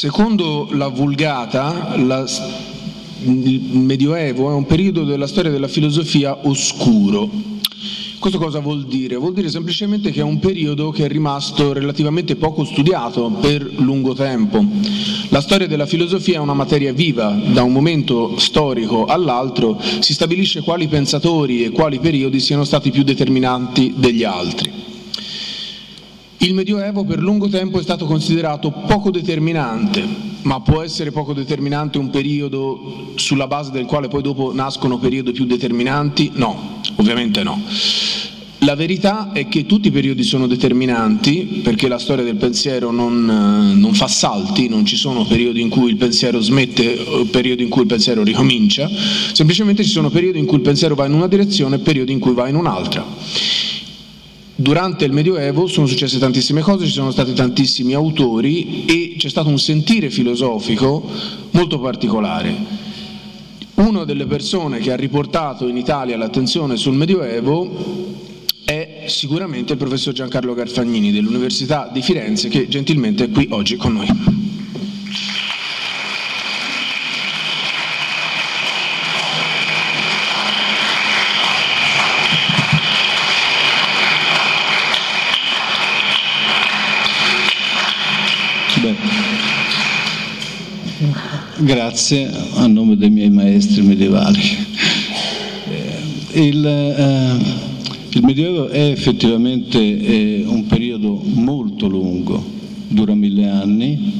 Secondo la Vulgata, la, il Medioevo è un periodo della storia della filosofia oscuro. Questo cosa vuol dire? Vuol dire semplicemente che è un periodo che è rimasto relativamente poco studiato per lungo tempo. La storia della filosofia è una materia viva, da un momento storico all'altro si stabilisce quali pensatori e quali periodi siano stati più determinanti degli altri. Il Medioevo per lungo tempo è stato considerato poco determinante, ma può essere poco determinante un periodo sulla base del quale poi dopo nascono periodi più determinanti? No, ovviamente no. La verità è che tutti i periodi sono determinanti perché la storia del pensiero non, non, fa salti, non ci sono periodi in cui il pensiero smette o periodi in cui il pensiero ricomincia, semplicemente ci sono periodi in cui il pensiero va in una direzione e periodi in cui va in un'altra. Durante il Medioevo sono successe tantissime cose, ci sono stati tantissimi autori e c'è stato un sentire filosofico molto particolare. Una delle persone che ha riportato in Italia l'attenzione sul Medioevo è sicuramente il professor Giancarlo Garfagnini dell'Università di Firenze che gentilmente è qui oggi con noi. Grazie a nome dei miei maestri medievali. Il, eh, il Medioevo è effettivamente eh, un periodo molto lungo, dura mille anni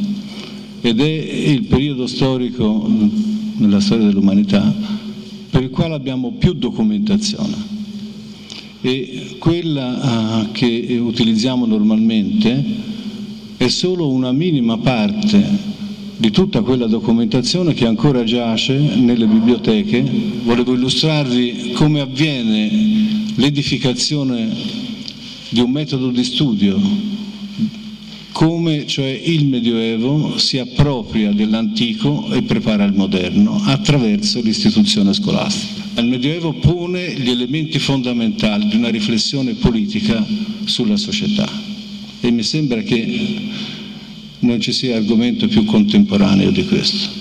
ed è il periodo storico nella storia dell'umanità per il quale abbiamo più documentazione e quella uh, che utilizziamo normalmente è solo una minima parte di tutta quella documentazione che ancora giace nelle biblioteche. Volevo illustrarvi come avviene l'edificazione di un metodo di studio, come cioè il Medioevo si appropria dell'antico e prepara il moderno attraverso l'istituzione scolastica. Il Medioevo pone gli elementi fondamentali di una riflessione politica sulla società e mi sembra che non ci sia argomento più contemporaneo di questo.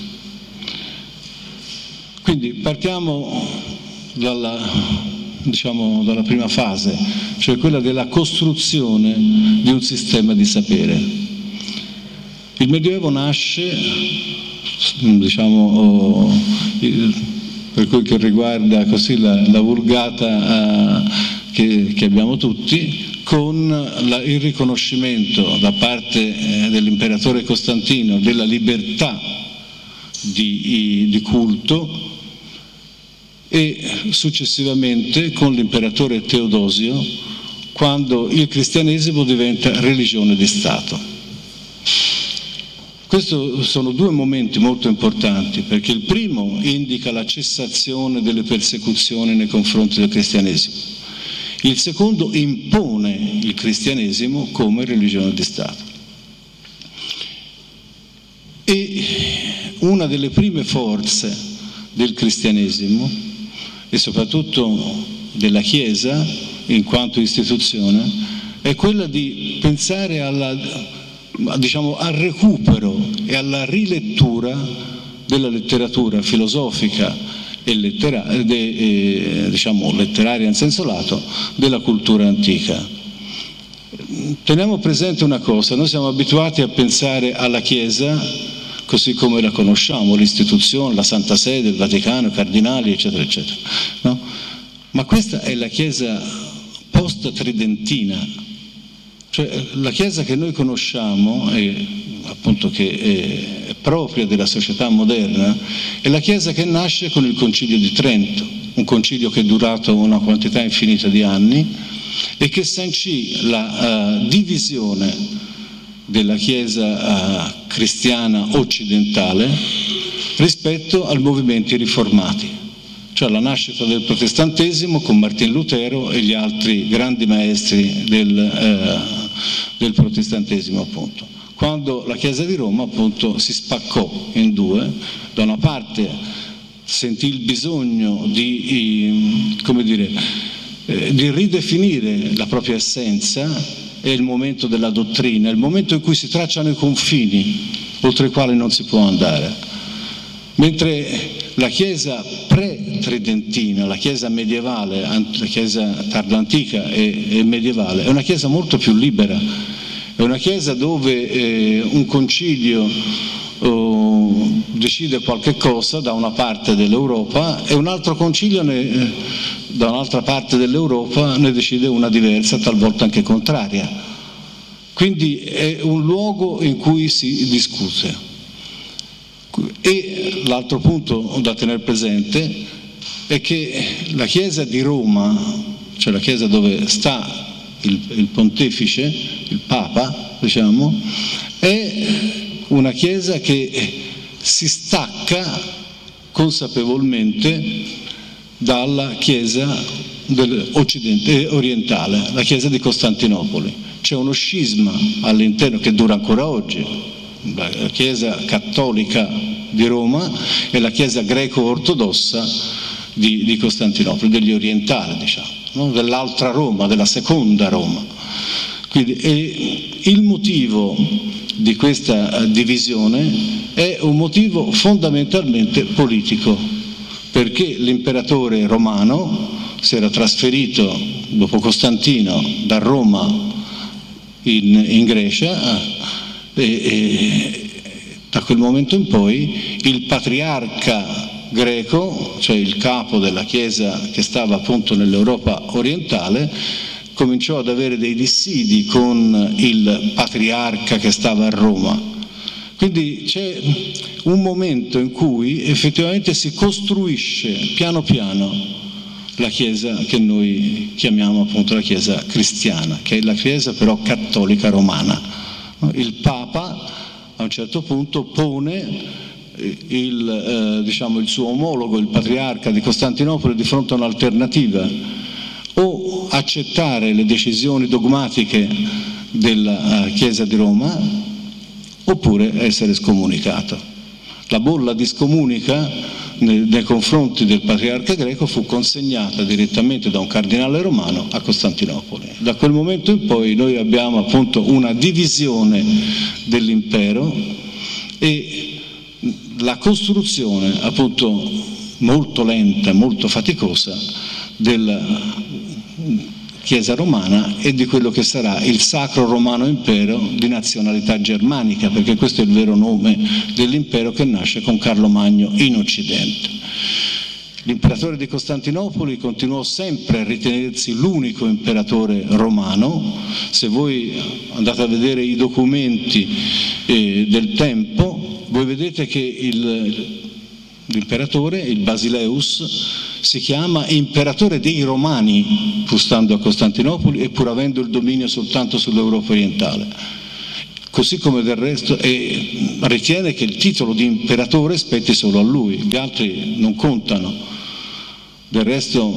Quindi partiamo dalla, diciamo, dalla prima fase, cioè quella della costruzione di un sistema di sapere. Il Medioevo nasce, diciamo, per quel che riguarda così la, la vulgata eh, che, che abbiamo tutti, con la, il riconoscimento da parte eh, dell'imperatore Costantino della libertà di, di culto e successivamente con l'imperatore Teodosio quando il cristianesimo diventa religione di Stato. Questi sono due momenti molto importanti perché il primo indica la cessazione delle persecuzioni nei confronti del cristianesimo il secondo impone il cristianesimo come religione di Stato. E una delle prime forze del cristianesimo e soprattutto della Chiesa in quanto istituzione è quella di pensare alla, diciamo, al recupero e alla rilettura della letteratura filosofica e lettera, de, eh, diciamo, letteraria in senso lato della cultura antica. Teniamo presente una cosa, noi siamo abituati a pensare alla Chiesa così come la conosciamo, l'istituzione, la Santa Sede, il Vaticano, i cardinali, eccetera, eccetera. No? Ma questa è la Chiesa post-tridentina, cioè la Chiesa che noi conosciamo, e appunto che è propria della società moderna, è la Chiesa che nasce con il Concilio di Trento, un concilio che è durato una quantità infinita di anni e che sancì la uh, divisione della Chiesa uh, cristiana occidentale rispetto ai movimenti riformati, cioè la nascita del protestantesimo con Martin Lutero e gli altri grandi maestri del, uh, del protestantesimo appunto quando la Chiesa di Roma appunto si spaccò in due, da una parte sentì il bisogno di, dire, eh, di ridefinire la propria essenza, è il momento della dottrina, è il momento in cui si tracciano i confini oltre i quali non si può andare. Mentre la Chiesa pre-tridentina, la Chiesa medievale, la Chiesa tardantica e, medievale, è una Chiesa molto più libera, è una Chiesa dove eh, un concilio oh, decide qualche cosa da una parte dell'Europa e un altro concilio ne, eh, da un'altra parte dell'Europa ne decide una diversa, talvolta anche contraria. Quindi è un luogo in cui si discute. E l'altro punto da tenere presente è che la Chiesa di Roma, cioè la Chiesa dove sta il, il pontefice, il Papa, diciamo, è una Chiesa che si stacca consapevolmente dalla Chiesa eh, orientale, la Chiesa di Costantinopoli. C'è uno scisma all'interno che dura ancora oggi, la Chiesa cattolica di Roma e la Chiesa greco-ortodossa di, di Costantinopoli, degli orientali, diciamo, no? dell'altra Roma, della seconda Roma. Quindi, il motivo di questa eh, divisione è un motivo fondamentalmente politico, perché l'imperatore romano si era trasferito dopo Costantino da Roma in, in Grecia e, e da quel momento in poi il patriarca greco, cioè il capo della chiesa che stava appunto nell'Europa orientale, cominciò ad avere dei dissidi con il patriarca che stava a Roma. Quindi c'è un momento in cui effettivamente si costruisce piano piano la Chiesa che noi chiamiamo appunto la Chiesa cristiana, che è la Chiesa però cattolica romana. Il Papa a un certo punto pone eh, il, eh, diciamo, il suo omologo, il patriarca di Costantinopoli, di fronte a un'alternativa, o accettare le decisioni dogmatiche della eh, Chiesa di Roma, oppure essere scomunicato. La bolla di scomunica nei, confronti del patriarca greco fu consegnata direttamente da un cardinale romano a Costantinopoli. Da quel momento in poi noi abbiamo appunto una divisione dell'impero e la costruzione appunto molto lenta, molto faticosa della Chiesa romana e di quello che sarà il Sacro Romano Impero di nazionalità germanica, perché questo è il vero nome dell'impero che nasce con Carlo Magno in Occidente. L'imperatore di Costantinopoli continuò sempre a ritenersi l'unico imperatore romano. Se voi andate a vedere i documenti eh, del tempo, voi vedete che il, l'imperatore, il Basileus, si chiama imperatore dei Romani, pur stando a Costantinopoli e pur avendo il dominio soltanto sull'Europa orientale. Così come del resto, e ritiene che il titolo di imperatore spetti solo a lui, gli altri non contano. Del resto,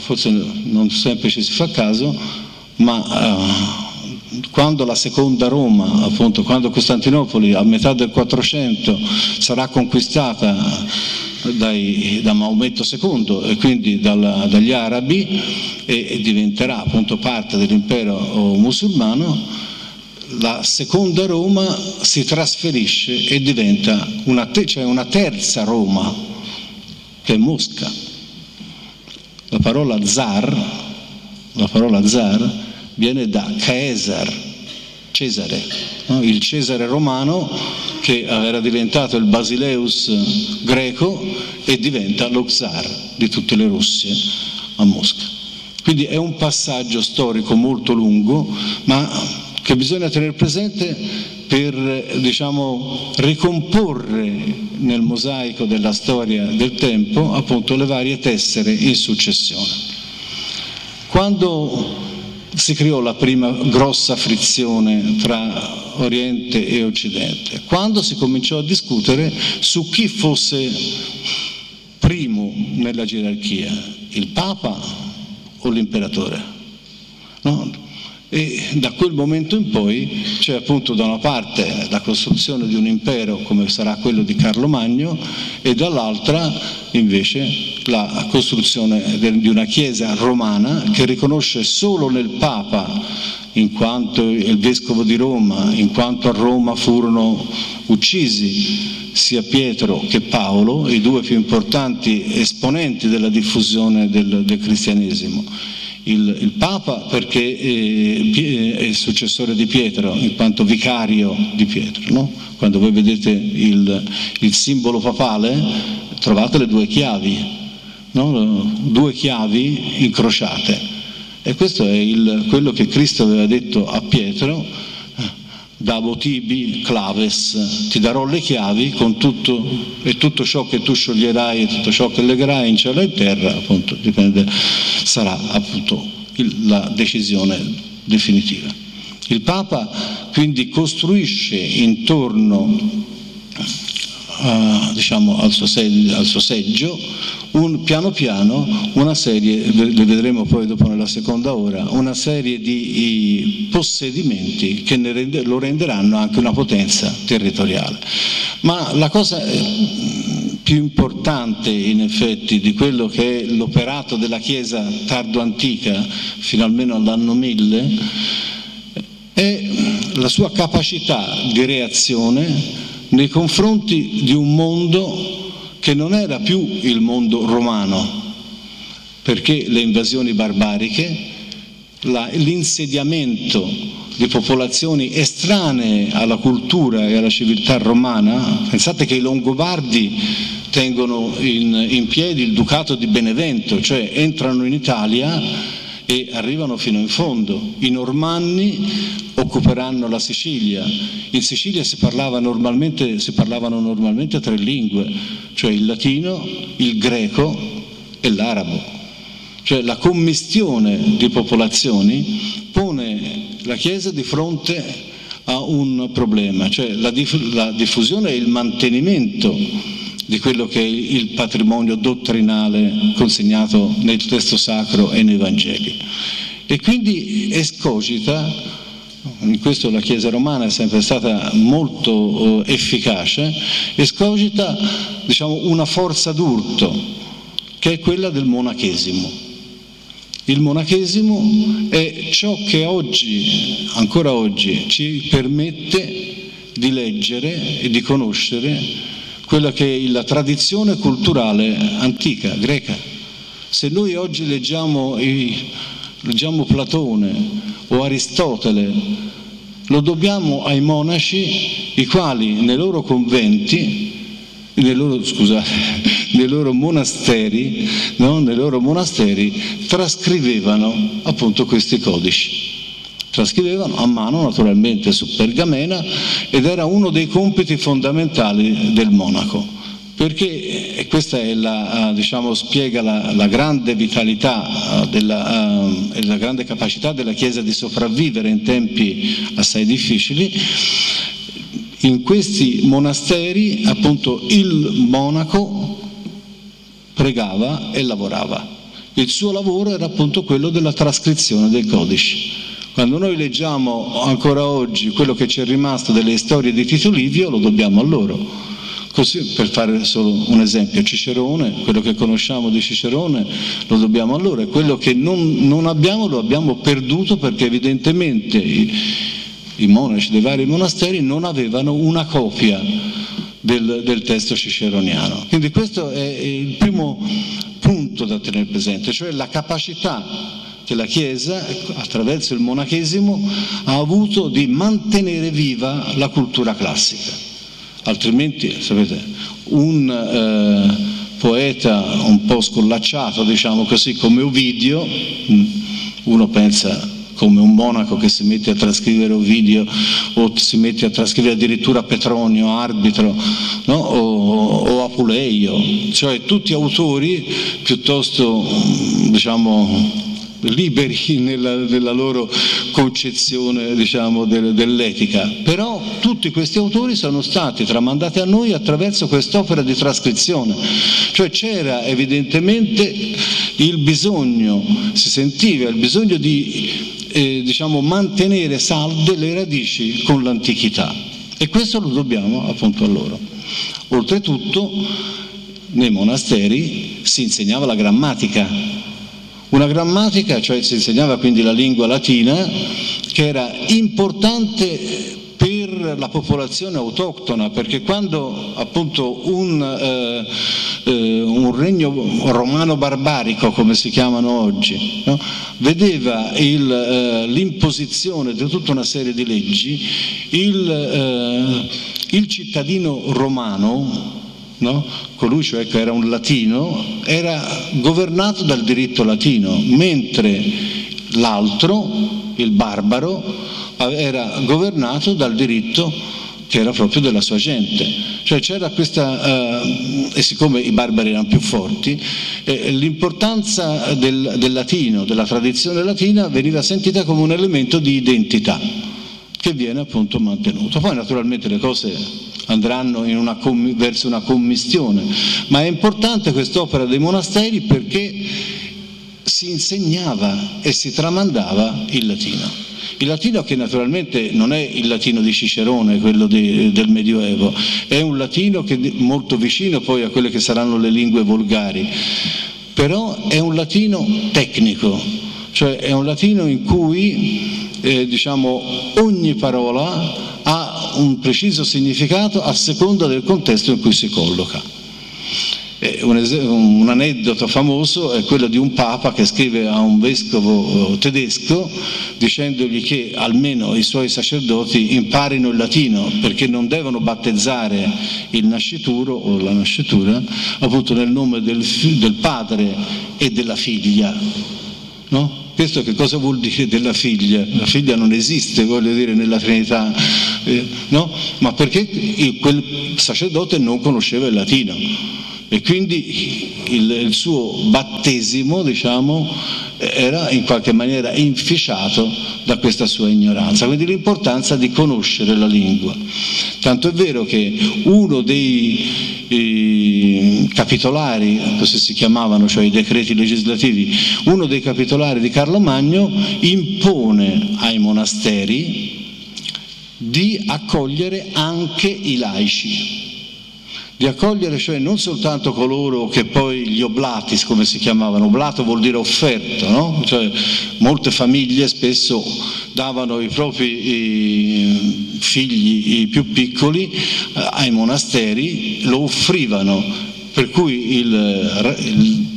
forse non sempre ci si fa caso, ma uh, quando la seconda Roma, appunto, quando Costantinopoli a metà del 400 sarà conquistata dai, da Maometto II e quindi dalla, dagli arabi e, e diventerà appunto parte dell'impero musulmano, la seconda Roma si trasferisce e diventa una, cioè una terza Roma, che è Mosca. La parola zar, la parola zar viene da Caesar, Cesare, no? il Cesare romano che era diventato il Basileus greco e diventa lo czar di tutte le Russie a Mosca. Quindi è un passaggio storico molto lungo, ma che bisogna tenere presente per diciamo, ricomporre nel mosaico della storia del tempo appunto le varie tessere in successione. Quando si creò la prima grossa frizione tra Oriente e Occidente, quando si cominciò a discutere su chi fosse primo nella gerarchia, il Papa o l'imperatore. No? E da quel momento in poi c'è appunto da una parte la costruzione di un impero come sarà quello di Carlo Magno e dall'altra invece la costruzione di una chiesa romana che riconosce solo nel Papa in quanto il vescovo di Roma, in quanto a Roma furono uccisi sia Pietro che Paolo, i due più importanti esponenti della diffusione del, del cristianesimo. Il, il, Papa perché è, è, il successore di Pietro, in quanto vicario di Pietro. No? Quando voi vedete il, il, simbolo papale trovate le due chiavi, no? due chiavi incrociate. E questo è il, quello che Cristo aveva detto a Pietro davo tibi, claves, ti darò le chiavi con tutto, e tutto ciò che tu scioglierai e tutto ciò che legherai in cielo e in terra, appunto, dipende, sarà appunto il, la decisione definitiva. Il Papa quindi costruisce intorno diciamo, al, suo seggio, al suo seggio un, piano piano una serie, le vedremo poi dopo nella seconda ora, una serie di possedimenti che rende, lo renderanno anche una potenza territoriale. Ma la cosa eh, più importante in effetti di quello che è l'operato della Chiesa tardo-antica fino almeno all'anno 1000 è la sua capacità di reazione nei confronti di un mondo che non era più il mondo romano, perché le invasioni barbariche, la, l'insediamento di popolazioni estranee alla cultura e alla civiltà romana, pensate che i Longobardi tengono in, in piedi il ducato di Benevento, cioè entrano in Italia e arrivano fino in fondo. I normanni occuperanno la Sicilia. In Sicilia si, parlava normalmente, si parlavano normalmente tre lingue, cioè il latino, il greco e l'arabo. Cioè la commistione di popolazioni pone la Chiesa di fronte a un problema, cioè la, diff- la diffusione e il mantenimento di quello che è il patrimonio dottrinale consegnato nel testo sacro e nei Vangeli. E quindi escogita, in questo la Chiesa romana è sempre stata molto eh, efficace, escogita diciamo, una forza d'urto che è quella del monachesimo. Il monachesimo è ciò che oggi, ancora oggi, ci permette di leggere e di conoscere quella che è la tradizione culturale antica, greca. Se noi oggi leggiamo, leggiamo Platone o Aristotele, lo dobbiamo ai monaci i quali nei loro conventi, nei loro, scusate, nei loro monasteri, no? nei loro monasteri trascrivevano appunto questi codici trascrivevano a mano naturalmente su pergamena ed era uno dei compiti fondamentali del monaco perché e questa la, diciamo, spiega la, la, grande vitalità della, uh, e la grande capacità della Chiesa di sopravvivere in tempi assai difficili. In questi monasteri appunto il monaco pregava e lavorava. Il suo lavoro era appunto quello della trascrizione dei codici. Quando noi leggiamo ancora oggi quello che ci è rimasto delle storie di Tito Livio, lo dobbiamo a loro. Così, per fare solo un esempio, Cicerone, quello che conosciamo di Cicerone lo dobbiamo a loro e quello che non, non abbiamo lo abbiamo perduto perché evidentemente i, i, monaci dei vari monasteri non avevano una copia del, del testo ciceroniano. Quindi questo è il primo punto da tenere presente, cioè la capacità che la Chiesa, attraverso il monachesimo, ha avuto di mantenere viva la cultura classica. Altrimenti, sapete, un eh, poeta un po' scollacciato, diciamo così, come Ovidio, mm, uno pensa come un monaco che si mette a trascrivere Ovidio o si mette a trascrivere addirittura Petronio, Arbitro no? o, o Apuleio, cioè tutti autori piuttosto mm, diciamo liberi nella, nella loro concezione diciamo, del, dell'etica, però tutti questi autori sono stati tramandati a noi attraverso quest'opera di trascrizione, cioè c'era evidentemente il bisogno, si sentiva il bisogno di eh, diciamo, mantenere salde le radici con l'antichità. E questo lo dobbiamo appunto a loro. Oltretutto nei monasteri si insegnava la grammatica, Una grammatica, cioè si insegnava quindi la lingua latina, che era importante per la popolazione autoctona, perché quando appunto un, eh, eh, un regno romano barbarico, come si chiamano oggi, no? vedeva il, eh, l'imposizione di tutta una serie di leggi, il, eh, il cittadino romano No? colui cioè che era un latino, era governato dal diritto latino, mentre l'altro, il barbaro, era governato dal diritto che era proprio della sua gente. Cioè c'era questa, uh, e siccome i barbari erano più forti, eh, l'importanza del, del latino, della tradizione latina veniva sentita come un elemento di identità che viene appunto mantenuto. Poi naturalmente le cose andranno una, verso una commistione, ma è importante quest'opera dei monasteri perché si insegnava e si tramandava il latino. Il latino che naturalmente non è il latino di Cicerone, quello di, del Medioevo, è un latino che è molto vicino poi a quelle che saranno le lingue volgari, però è un latino tecnico, cioè è un latino in cui eh, diciamo, ogni parola ha un preciso significato a seconda del contesto in cui si colloca. Un, un, aneddoto famoso è quello di un papa che scrive a un vescovo eh, tedesco dicendogli che almeno i suoi sacerdoti imparino il latino perché non devono battezzare il nascituro o la nascitura appunto nel nome del, del padre e della figlia. No? Questo che cosa vuol dire della figlia? La figlia non esiste, voglio dire, nella Trinità, eh, no? Ma perché quel sacerdote non conosceva il latino e quindi il, il suo battesimo diciamo, era in qualche maniera inficiato da questa sua ignoranza, quindi l'importanza di conoscere la lingua. Tanto è vero che uno dei eh, capitolari, così si chiamavano, cioè i decreti legislativi, uno dei capitolari di Carlo Magno impone ai monasteri di accogliere anche i laici di accogliere cioè non soltanto coloro che poi gli oblatis come si chiamavano, oblato vuol dire offerto, no? cioè, molte famiglie spesso davano i propri i figli i più piccoli eh, ai monasteri, lo offrivano, per cui il, il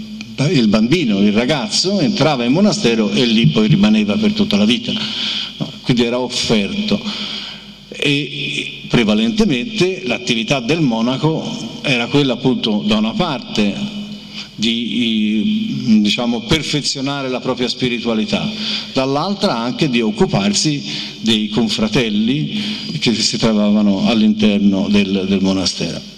il bambino, il ragazzo entrava in monastero e lì poi rimaneva per tutta la vita, quindi era offerto e prevalentemente l'attività del monaco era quella appunto da una parte di diciamo, perfezionare la propria spiritualità, dall'altra anche di occuparsi dei confratelli che si trovavano all'interno del, del monastero.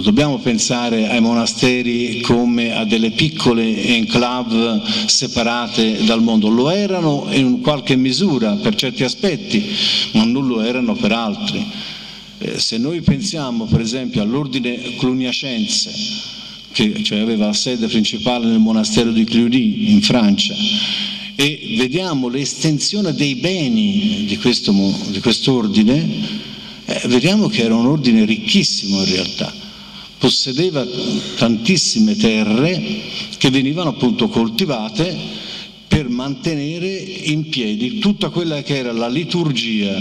Dobbiamo pensare ai monasteri come a delle piccole enclave separate dal mondo, lo erano in qualche misura per certi aspetti, ma non lo erano per altri. Eh, se noi pensiamo per esempio all'ordine cluniacense, che cioè aveva la sede principale nel monastero di Cluny in Francia, e vediamo l'estensione dei beni di, questo, di quest'ordine, eh, vediamo che era un ordine ricchissimo in realtà possedeva tantissime terre che venivano appunto coltivate per mantenere in piedi tutta quella che era la liturgia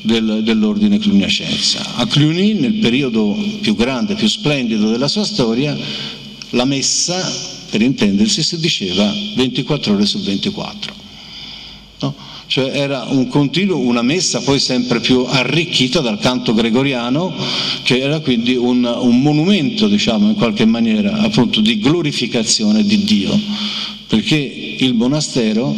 del, dell'ordine cluniacense. A Cluny, nel periodo più grande, più splendido della sua storia, la messa, per intendersi, si diceva 24 ore su 24. Cioè era un continuo, una messa poi sempre più arricchita dal canto gregoriano, che era quindi un, un monumento, diciamo, in qualche maniera, appunto, di glorificazione di Dio, perché il monastero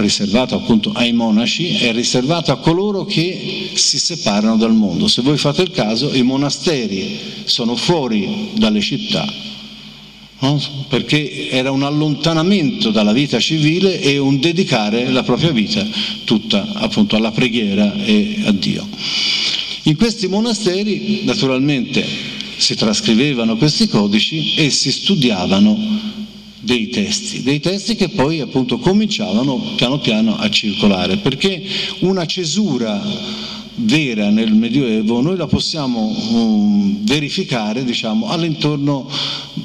riservato appunto ai monaci, è riservato a coloro che si separano dal mondo. Se voi fate il caso, i monasteri sono fuori dalle città, no? perché era un allontanamento dalla vita civile e un dedicare la propria vita tutta appunto alla preghiera e a Dio. In questi monasteri naturalmente si trascrivevano questi codici e si studiavano dei testi, dei testi che poi appunto cominciavano piano piano a circolare, perché una cesura vera nel Medioevo noi la possiamo um, verificare diciamo, all'intorno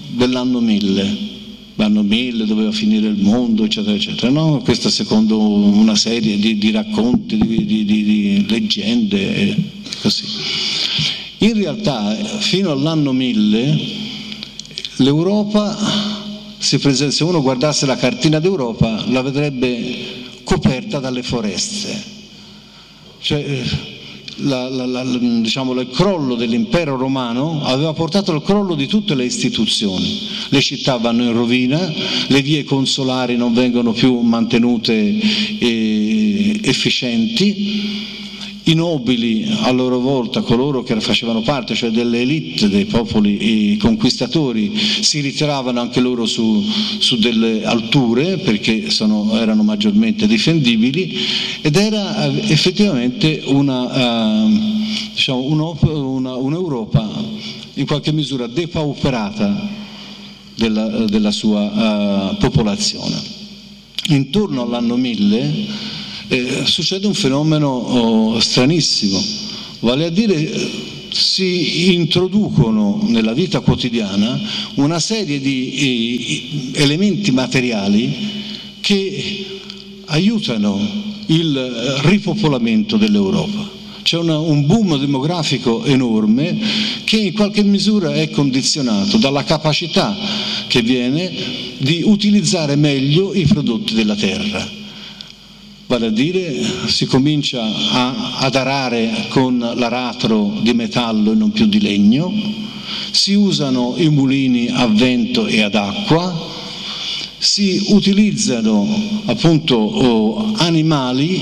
dell'anno 1000. l'anno 1000 doveva finire il mondo, eccetera, eccetera. No, questa secondo una serie di, di racconti, di, di, di leggende, così. In realtà, fino all'anno 1000, l'Europa, se uno guardasse la cartina d'Europa, la vedrebbe coperta dalle foreste. Cioè, la, la, la, diciamo, il crollo dell'impero romano aveva portato al crollo di tutte le istituzioni. Le città vanno in rovina, le vie consolari non vengono più mantenute eh, efficienti i nobili a loro volta, coloro che facevano parte, cioè delle elite dei popoli conquistatori, si ritiravano anche loro su, su delle alture perché sono, erano maggiormente difendibili ed era eh, effettivamente una, uh, diciamo, un'Europa in qualche misura depauperata della, della sua uh, popolazione. Intorno all'anno 1000 eh, succede un fenomeno oh, stranissimo, vale a dire si introducono nella vita quotidiana una serie di eh, elementi materiali che aiutano il ripopolamento dell'Europa. C'è una, un boom demografico enorme che in qualche misura è condizionato dalla capacità che viene di utilizzare meglio i prodotti della terra vale a dire si comincia a, ad arare con l'aratro di metallo e non più di legno, si usano i mulini a vento e ad acqua, si utilizzano appunto oh, animali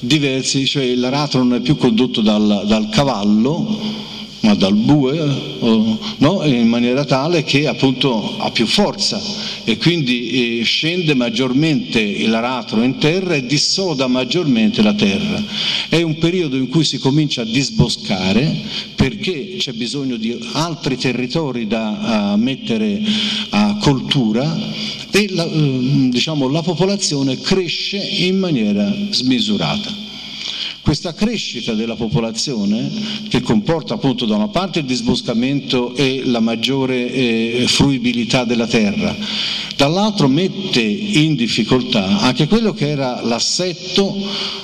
diversi, cioè l'aratro non è più condotto dal, dal cavallo, ma dal bue, oh, no? in maniera tale che appunto ha più forza e quindi eh, scende maggiormente l'aratro in terra e dissoda maggiormente la terra. È un periodo in cui si comincia a disboscare perché c'è bisogno di altri territori da mettere a coltura e la, eh, diciamo, la popolazione cresce in maniera smisurata. Questa crescita della popolazione, che comporta appunto da una parte il disboscamento e la maggiore eh, fruibilità della terra, dall'altro mette in difficoltà anche quello che era l'assetto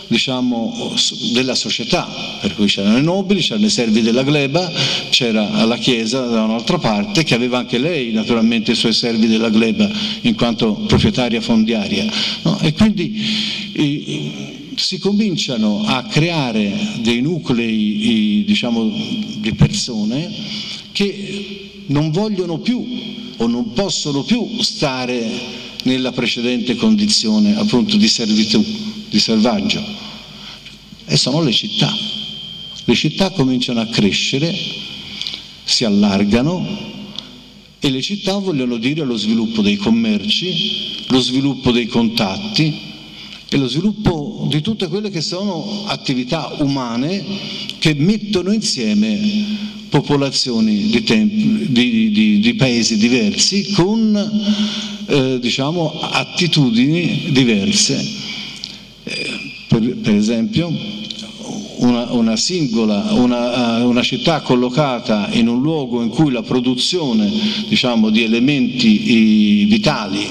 diciamo, della società, per cui c'erano i nobili, c'erano i servi della gleba, c'era la Chiesa da un'altra parte che aveva anche lei naturalmente i suoi servi della gleba in quanto proprietaria fondiaria. No? E quindi si cominciano a creare dei nuclei diciamo, di persone che non vogliono più o non possono più stare nella precedente condizione appunto di servitù, di selvaggio. E sono le città. Le città cominciano a crescere, si allargano e le città vogliono dire lo sviluppo dei commerci, lo sviluppo dei contatti, e lo sviluppo di tutte quelle che sono attività umane che mettono insieme popolazioni di, tempi, di, di, di paesi diversi con eh, diciamo, attitudini diverse. Eh, per, per, esempio, una, una singola, una, eh, una, città collocata in un luogo in cui la produzione diciamo, di elementi vitali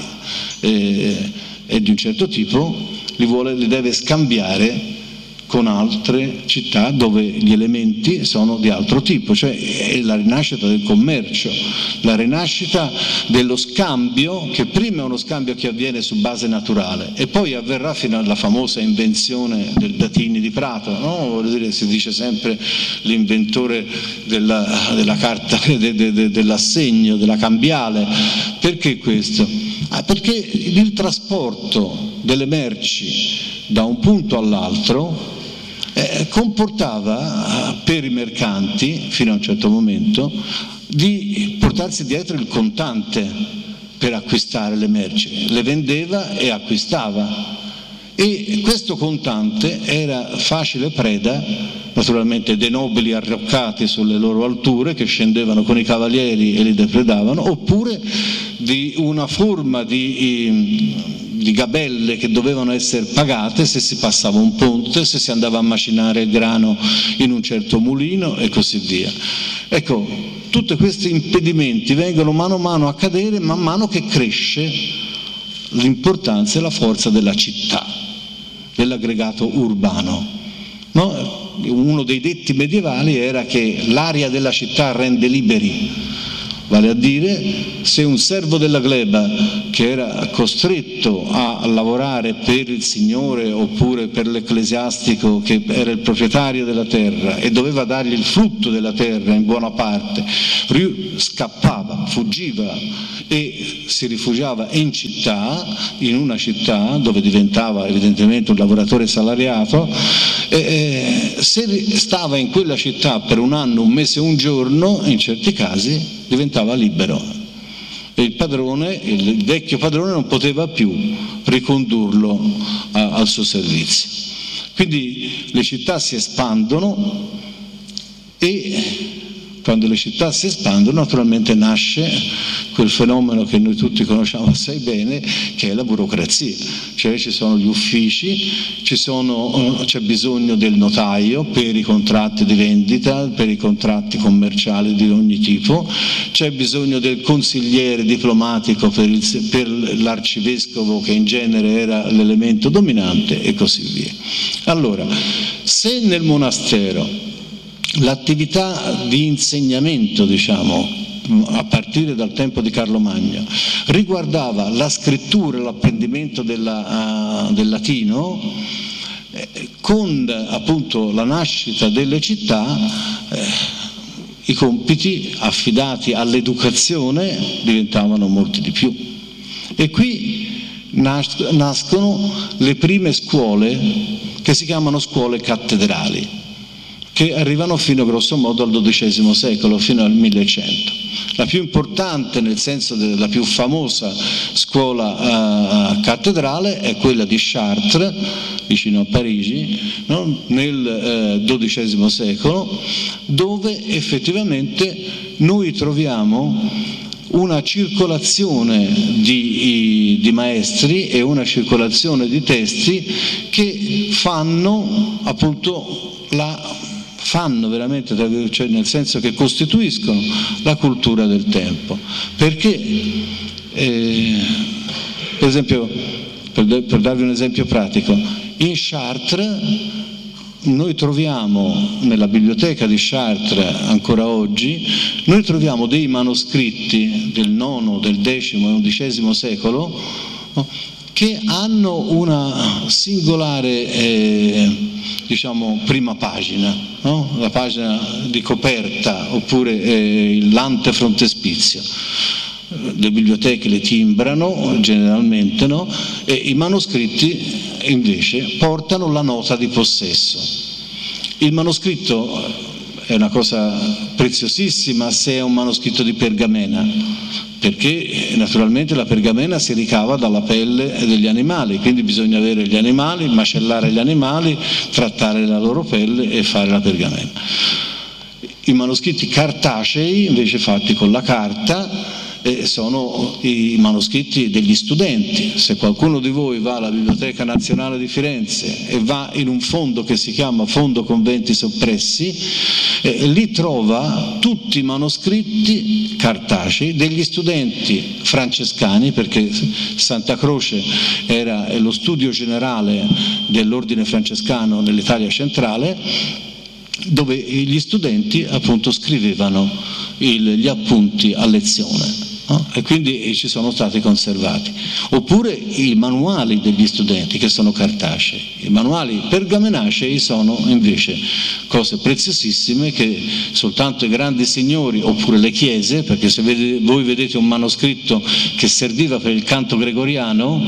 eh, è di un certo tipo, li, vuole, li deve scambiare con altre città dove gli elementi sono di altro tipo, cioè è la rinascita del commercio, la rinascita dello scambio, che prima è uno scambio che avviene su base naturale e poi avverrà fino alla famosa invenzione del Datini di Prato, no? dire, si dice sempre l'inventore della, della carta, de, de, de, dell'assegno, della cambiale, perché questo? Ah, perché il trasporto delle merci da un punto all'altro eh, comportava eh, per i mercanti, fino a un certo momento, di portarsi dietro il contante per acquistare le merci, le vendeva e acquistava. E questo contante era facile preda, naturalmente dei nobili arroccati sulle loro alture che scendevano con i cavalieri e li depredavano, oppure di una forma di di gabelle che dovevano essere pagate se si passava un ponte, se si andava a macinare il grano in un certo mulino e così via. Ecco, tutti questi impedimenti vengono mano a mano a cadere man mano che cresce l'importanza e la forza della città, dell'aggregato urbano. No? Uno dei detti medievali era che l'aria della città rende liberi, Vale a dire, se un servo della gleba che era costretto a lavorare per il Signore oppure per l'ecclesiastico che era il proprietario della terra e doveva dargli il frutto della terra in buona parte, scappava, fuggiva e si rifugiava in città, in una città dove diventava evidentemente un lavoratore salariato, e, se stava in quella città per un anno, un mese, un giorno, in certi casi diventava libero e il padrone, il vecchio padrone non poteva più ricondurlo a, al suo servizio. Quindi le città si espandono e quando le città si espandono naturalmente nasce quel fenomeno che noi tutti conosciamo assai bene, che è la burocrazia, cioè ci sono gli uffici, sono, c'è bisogno del notaio per i contratti di vendita, per i contratti commerciali di ogni tipo, c'è bisogno del consigliere diplomatico per, il, per l'arcivescovo che in genere era l'elemento dominante e così via. Allora, se nel monastero l'attività di insegnamento, diciamo, a partire dal tempo di Carlo Magno, riguardava la scrittura e l'apprendimento della, uh, del latino, eh, con appunto la nascita delle città, eh, i compiti affidati all'educazione diventavano molti di più. E qui nascono le prime scuole che si chiamano scuole cattedrali che arrivano fino grosso modo al XII secolo, fino al 1100. La più importante, nel senso della più famosa scuola uh, cattedrale, è quella di Chartres, vicino a Parigi, no? nel uh, XII secolo, dove effettivamente noi troviamo una circolazione di, di, maestri e una circolazione di testi che fanno appunto la fanno veramente, cioè nel senso che costituiscono la cultura del tempo. Perché, eh, per esempio, per, per darvi un esempio pratico, in Chartres noi troviamo nella biblioteca di Chartres ancora oggi, noi troviamo dei manoscritti del IX, del X e XI secolo che hanno una singolare eh, diciamo, prima pagina, no? la pagina di coperta oppure eh, l'antefrontespizio. Le biblioteche le timbrano generalmente no? e i manoscritti invece portano la nota di possesso. Il manoscritto è una cosa preziosissima se è un manoscritto di pergamena, perché naturalmente la pergamena si ricava dalla pelle degli animali, quindi bisogna avere gli animali, macellare gli animali, trattare la loro pelle e fare la pergamena. I manoscritti cartacei, invece fatti con la carta, eh, sono i manoscritti degli studenti. Se qualcuno di voi va alla Biblioteca Nazionale di Firenze e va in un fondo che si chiama Fondo Conventi Soppressi, eh, lì trova tutti i manoscritti cartacei degli studenti francescani, perché Santa Croce era lo studio generale dell'ordine francescano nell'Italia centrale, dove gli studenti appunto scrivevano il, gli appunti a lezione no? e quindi ci sono stati conservati. Oppure i manuali degli studenti che sono cartacei, i manuali pergamenacei sono invece cose preziosissime che soltanto i grandi signori oppure le chiese, perché se vede, voi vedete un manoscritto che serviva per il canto gregoriano,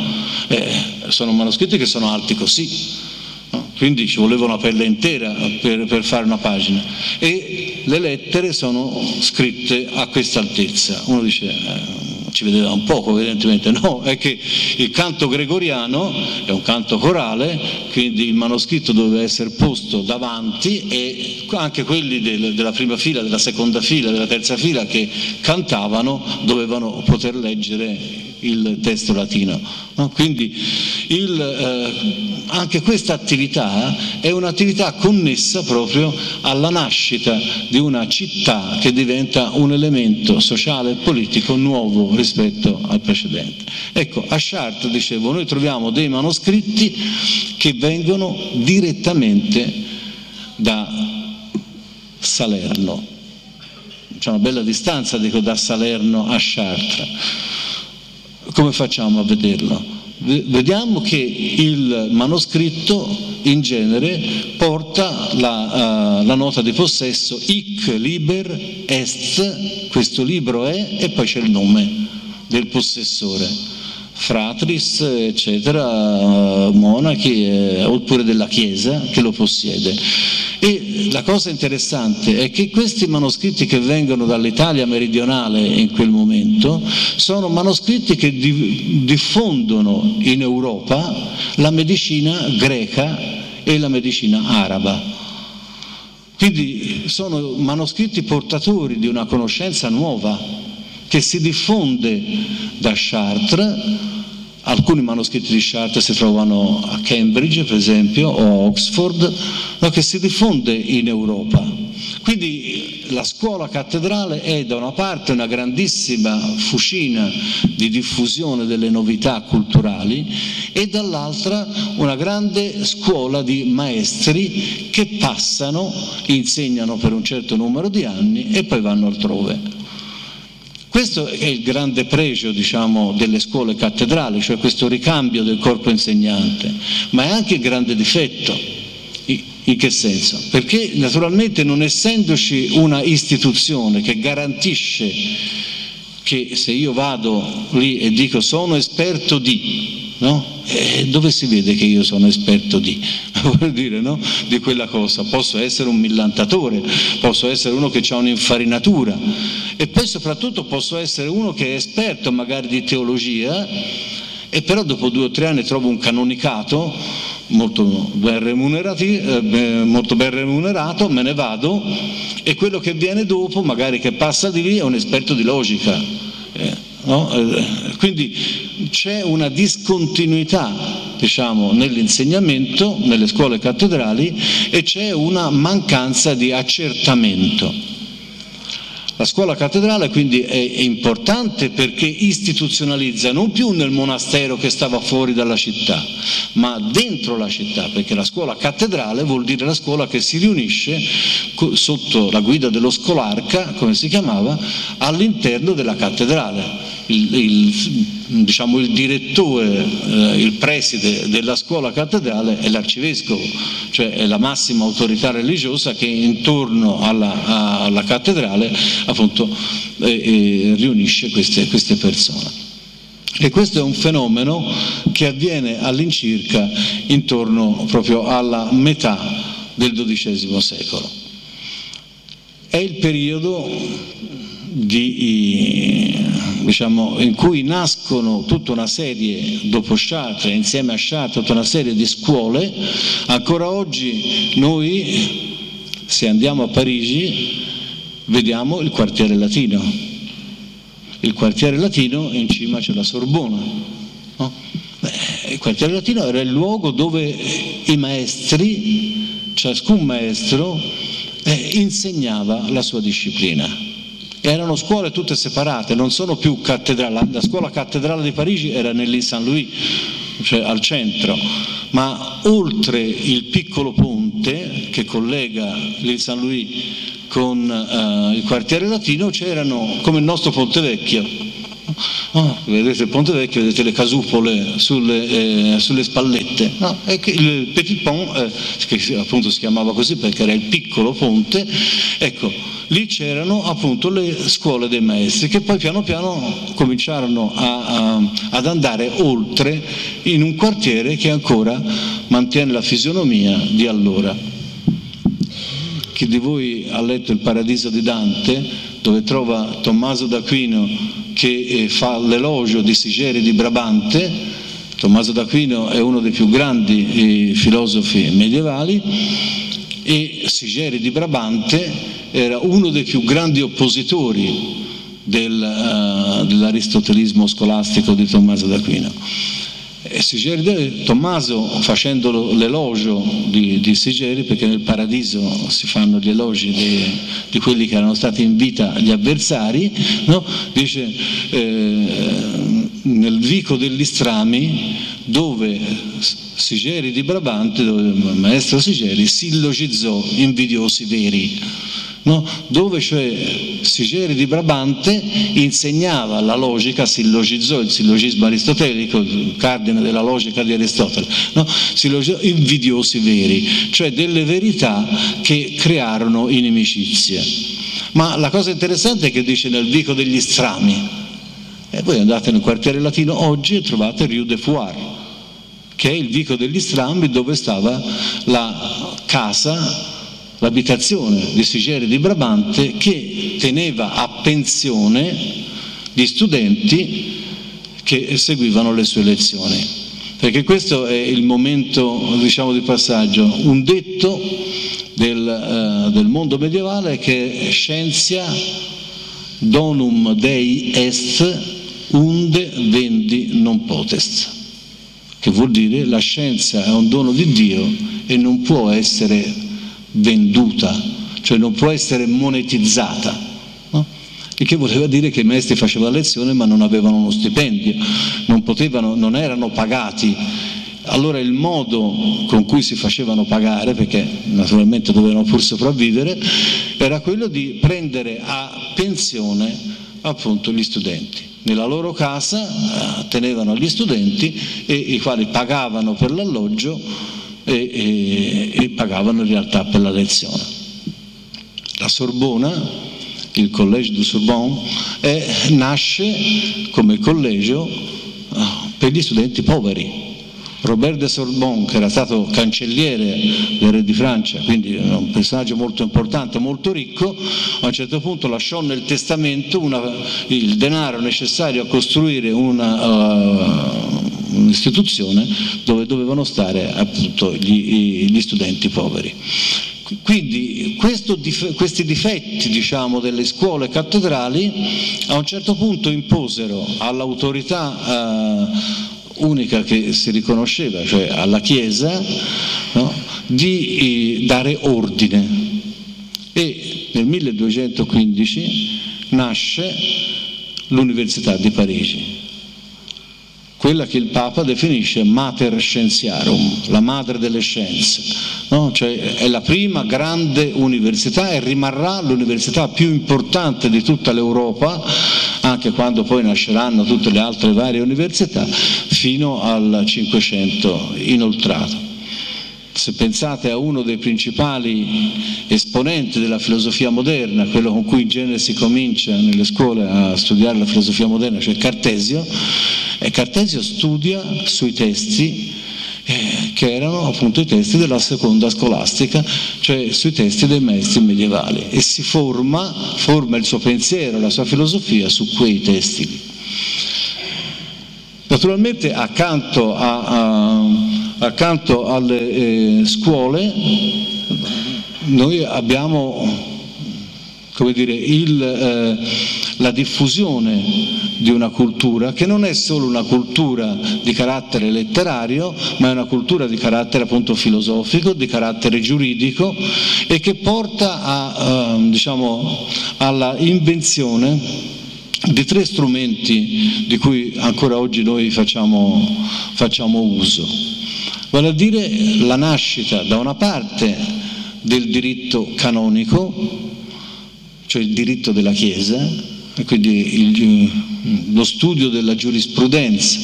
eh, sono manoscritti che sono alti così quindi ci voleva una pelle intera per, per, fare una pagina e le lettere sono scritte a questa altezza. Uno dice eh, ci vedeva un poco evidentemente, no, è che il canto gregoriano è un canto corale, quindi il manoscritto doveva essere posto davanti e anche quelli del, della prima fila, della seconda fila, della terza fila che cantavano dovevano poter leggere il testo latino. No? Quindi il, eh, anche questa attività è un'attività connessa proprio alla nascita di una città che diventa un elemento sociale e politico nuovo rispetto al precedente. Ecco, a Chartres, dicevo, noi troviamo dei manoscritti che vengono direttamente da Salerno. C'è una bella distanza, dico, da Salerno a Chartres. Come facciamo a vederlo? Vediamo che il manoscritto in genere porta la, uh, la, nota di possesso hic liber est, questo libro è, e poi c'è il nome del possessore, fratris, eccetera, monachi, eh, oppure della Chiesa che lo possiede. E la cosa interessante è che questi manoscritti che vengono dall'Italia meridionale in quel momento sono manoscritti che diffondono in Europa la medicina greca e la medicina araba. Quindi sono manoscritti portatori di una conoscenza nuova che si diffonde da Chartres Alcuni manoscritti di Chartres si trovano a Cambridge, per esempio, o a Oxford, no, che si diffonde in Europa. Quindi la scuola cattedrale è da una parte una grandissima fucina di diffusione delle novità culturali e dall'altra una grande scuola di maestri che passano, insegnano per un certo numero di anni e poi vanno altrove. Questo è il grande pregio diciamo, delle scuole cattedrali, cioè questo ricambio del corpo insegnante, ma è anche il grande difetto. In che senso? Perché naturalmente non essendoci una istituzione che garantisce che se io vado lì e dico sono esperto di, no? eh, dove si vede che io sono esperto di? Dire, no? Di quella cosa. Posso essere un millantatore, posso essere uno che ha un'infarinatura e poi soprattutto posso essere uno che è esperto magari di teologia e però dopo due o tre anni trovo un canonicato molto ben, eh, molto ben remunerato, me ne vado e quello che viene dopo, magari che passa di lì, è un esperto di logica. Eh, no? eh, quindi c'è una discontinuità diciamo, nell'insegnamento, nelle scuole cattedrali e c'è una mancanza di accertamento. La scuola cattedrale quindi è, importante perché istituzionalizza non più nel monastero che stava fuori dalla città, ma dentro la città, perché la scuola cattedrale vuol dire la scuola che si riunisce sotto la guida dello scolarca, come si chiamava, all'interno della cattedrale il, il, diciamo, il direttore, eh, il preside della scuola cattedrale è l'arcivescovo, cioè è la massima autorità religiosa che intorno alla, alla cattedrale appunto eh, eh, riunisce queste, queste persone. E questo è un fenomeno che avviene all'incirca intorno proprio alla metà del XII secolo. È il periodo di, diciamo, in cui nascono tutta una serie, dopo Chartres, insieme a Chartres, tutta una serie di scuole, ancora oggi noi, se andiamo a Parigi, vediamo il quartiere latino. Il quartiere latino in cima c'è la Sorbona. No? il quartiere latino era il luogo dove i maestri, ciascun maestro, eh, insegnava la sua disciplina erano scuole tutte separate, non sono più cattedrali, la scuola cattedrale di Parigi era nell'Île Saint-Louis, cioè al centro, ma oltre il piccolo ponte che collega l'Île Saint-Louis con uh, il quartiere latino c'erano come il nostro Ponte Vecchio. Oh, vedete il Ponte Vecchio, vedete le casupole sulle, eh, sulle spallette. No, il Petit Pont, eh, che appunto si chiamava così perché era il piccolo ponte, ecco, lì c'erano appunto le scuole dei maestri che poi piano piano cominciarono a, a, ad andare oltre in un quartiere che ancora mantiene la fisionomia di allora. Chi di voi ha letto Il Paradiso di Dante, dove trova Tommaso d'Aquino che eh, fa l'elogio di Sigeri di Brabante, Tommaso d'Aquino è uno dei più grandi eh, filosofi medievali, e Sigeri di Brabante era uno dei più grandi oppositori del, uh, dell'aristotelismo scolastico di Tommaso d'Aquino. E Sigeri, Tommaso facendo l'elogio di, di, Sigeri, perché nel paradiso si fanno gli elogi di, di quelli che erano stati in vita gli avversari, no? dice eh, nel vico degli strami dove Sigeri di Brabante, dove il maestro Sigeri sillocizzò invidiosi veri no? dove cioè Sigeri di Brabante insegnava la logica, sillocizzò il sillogismo aristotelico, il cardine della logica di Aristotele, no? invidiosi veri, cioè delle verità che crearono inimicizia. Ma la cosa interessante è che dice nel vico degli strami, e voi andate nel quartiere latino oggi e trovate Rue de Foire, che è il vico degli strambi dove stava la casa l'abitazione di Sigeri di Brabante che teneva a pensione gli studenti che seguivano le sue lezioni. Perché questo è il momento diciamo, di passaggio. Un detto del, uh, del mondo medievale che scientia donum dei est unde vendi non potest, che vuol dire la scienza è un dono di Dio e non può essere venduta, cioè non può essere monetizzata. Il che voleva dire che i maestri facevano lezione ma non avevano uno stipendio, non, potevano, non erano pagati. Allora il modo con cui si facevano pagare, perché naturalmente dovevano pur sopravvivere, era quello di prendere a pensione appunto gli studenti nella loro casa eh, tenevano gli studenti e i quali pagavano per l'alloggio e, e, e pagavano in realtà per la lezione. La Sorbona, il Collège du Sorbonne, è, nasce come collegio ah, per gli studenti poveri. Robert de Sorbonne, che era stato cancelliere del re di Francia, quindi un personaggio molto importante, molto ricco, a un certo punto lasciò nel testamento una, il denaro necessario a costruire una, uh, un'istituzione dove dovevano stare appunto gli, gli studenti poveri. Quindi questo, questi difetti diciamo, delle scuole cattedrali a un certo punto imposero all'autorità eh, unica che si riconosceva, cioè alla Chiesa, no, di eh, dare ordine. E nel 1215 nasce l'Università di Parigi quella che il Papa definisce mater scienziarum, la madre delle scienze, no? cioè è la prima grande università e rimarrà l'università più importante di tutta l'Europa, anche quando poi nasceranno tutte le altre varie università, fino al Cinquecento inoltrato. Se pensate a uno dei principali esponenti della filosofia moderna, quello con cui in genere si comincia nelle scuole a studiare la filosofia moderna, cioè Cartesio, e Cartesio studia sui testi eh, che erano appunto i testi della seconda scolastica, cioè sui testi dei maestri medievali e si forma, forma il suo pensiero, la sua filosofia su quei testi. Naturalmente accanto, a, a, accanto alle eh, scuole noi abbiamo come dire, il, eh, la diffusione di una cultura che non è solo una cultura di carattere letterario, ma è una cultura di carattere appunto filosofico, di carattere giuridico e che porta a, eh, diciamo, alla invenzione di tre strumenti di cui ancora oggi noi facciamo, facciamo uso. Vale a dire la nascita da una parte del diritto canonico, cioè il diritto della Chiesa, quindi il, lo studio della giurisprudenza,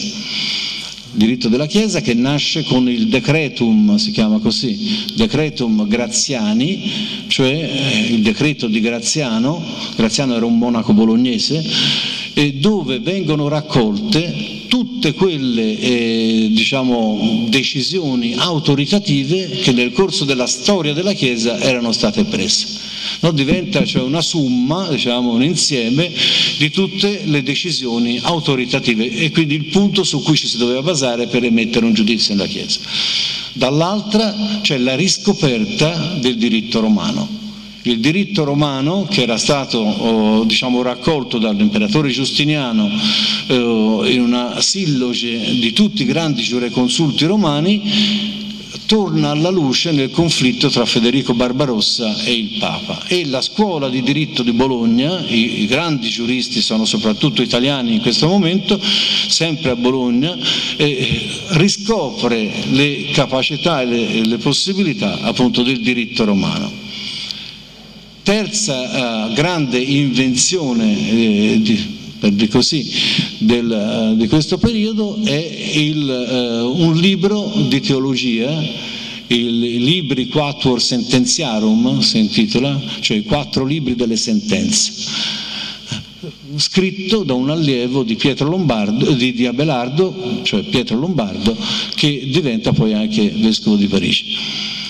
diritto della Chiesa che nasce con il decretum, si chiama così, decretum Graziani, cioè eh, il decreto di Graziano, Graziano era un monaco bolognese, e dove vengono raccolte tutte quelle eh, diciamo, decisioni autoritative che nel corso della storia della Chiesa erano state prese no? diventa cioè una somma, diciamo, un insieme di tutte le decisioni autoritative e quindi il punto su cui ci si doveva basare per emettere un giudizio nella Chiesa. Dall'altra c'è la riscoperta del diritto romano il diritto romano che era stato oh, diciamo, raccolto dall'imperatore Giustiniano eh, in una silloge di tutti i grandi giureconsulti romani torna alla luce nel conflitto tra Federico Barbarossa e il Papa e la scuola di diritto di Bologna, i, i grandi giuristi sono soprattutto italiani in questo momento, sempre a Bologna, eh, riscopre le capacità e le, le possibilità appunto del diritto romano. Terza uh, grande invenzione eh, di, per così, del, uh, di questo periodo è il, uh, un libro di teologia, il Libri Quatuor Sententiarum si intitola, cioè i quattro libri delle sentenze, scritto da un allievo di di, di Abelardo, cioè Pietro Lombardo, che diventa poi anche vescovo di Parigi.